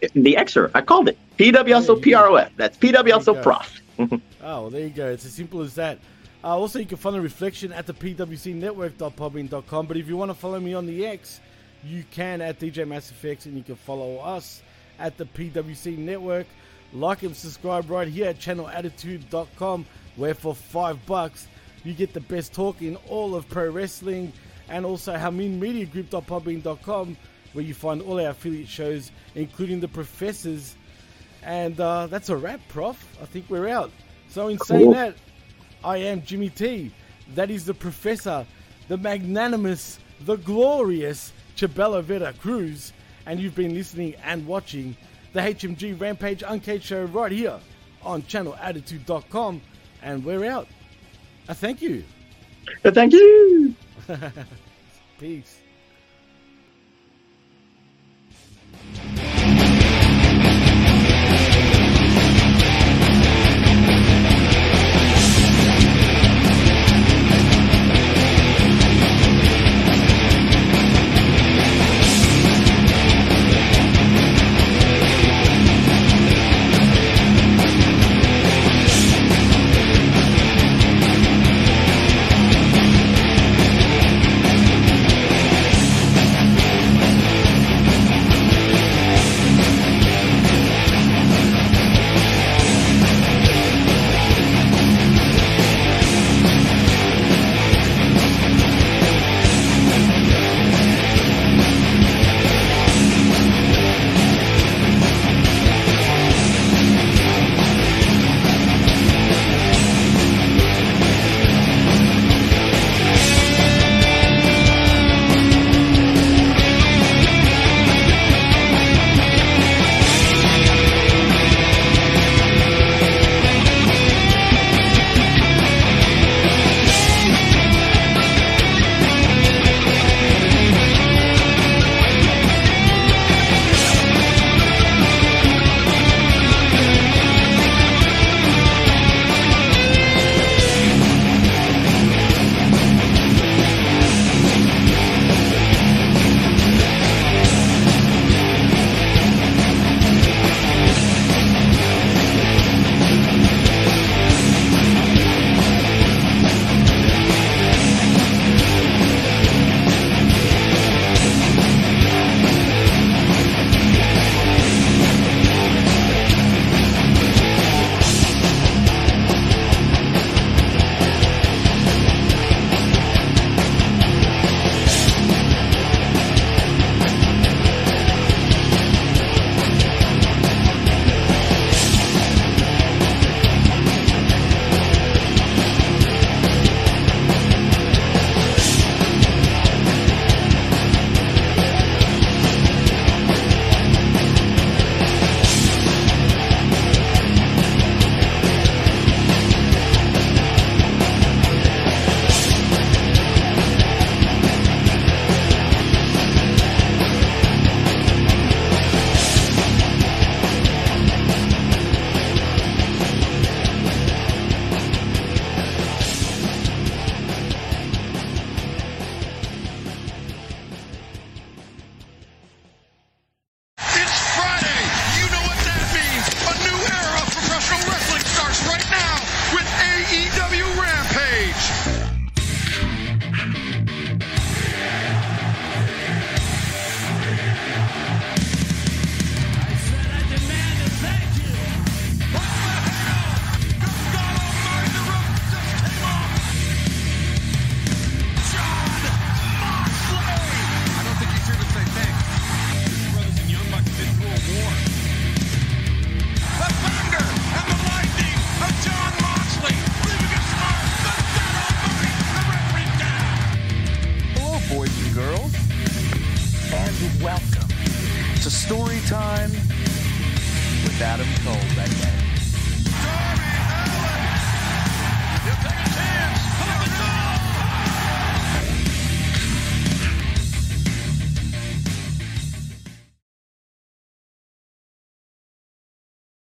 The xer i called it. Pwsoprof that's pwsoprof <laughs> oh well, there you go. It's as simple as that. Uh, also, you can follow Reflection at the pwcnetwork.podbean.com. But if you want to follow me on the X, you can at DJ MassFX, and you can follow us at the PWC Network. Like and subscribe right here at channelattitude.com, where for five bucks you get the best talk in all of pro wrestling, and also HaminMediaGroup.podbean.com, where you find all our affiliate shows, including the professors. And uh, that's a wrap, Prof. I think we're out. So, in saying that, I am Jimmy T. That is the professor, the magnanimous, the glorious Chabelo Vera Cruz. And you've been listening and watching the HMG Rampage Uncaged Show right here on channelattitude.com. And we're out. Uh, thank you. Uh, thank you. <laughs> Peace.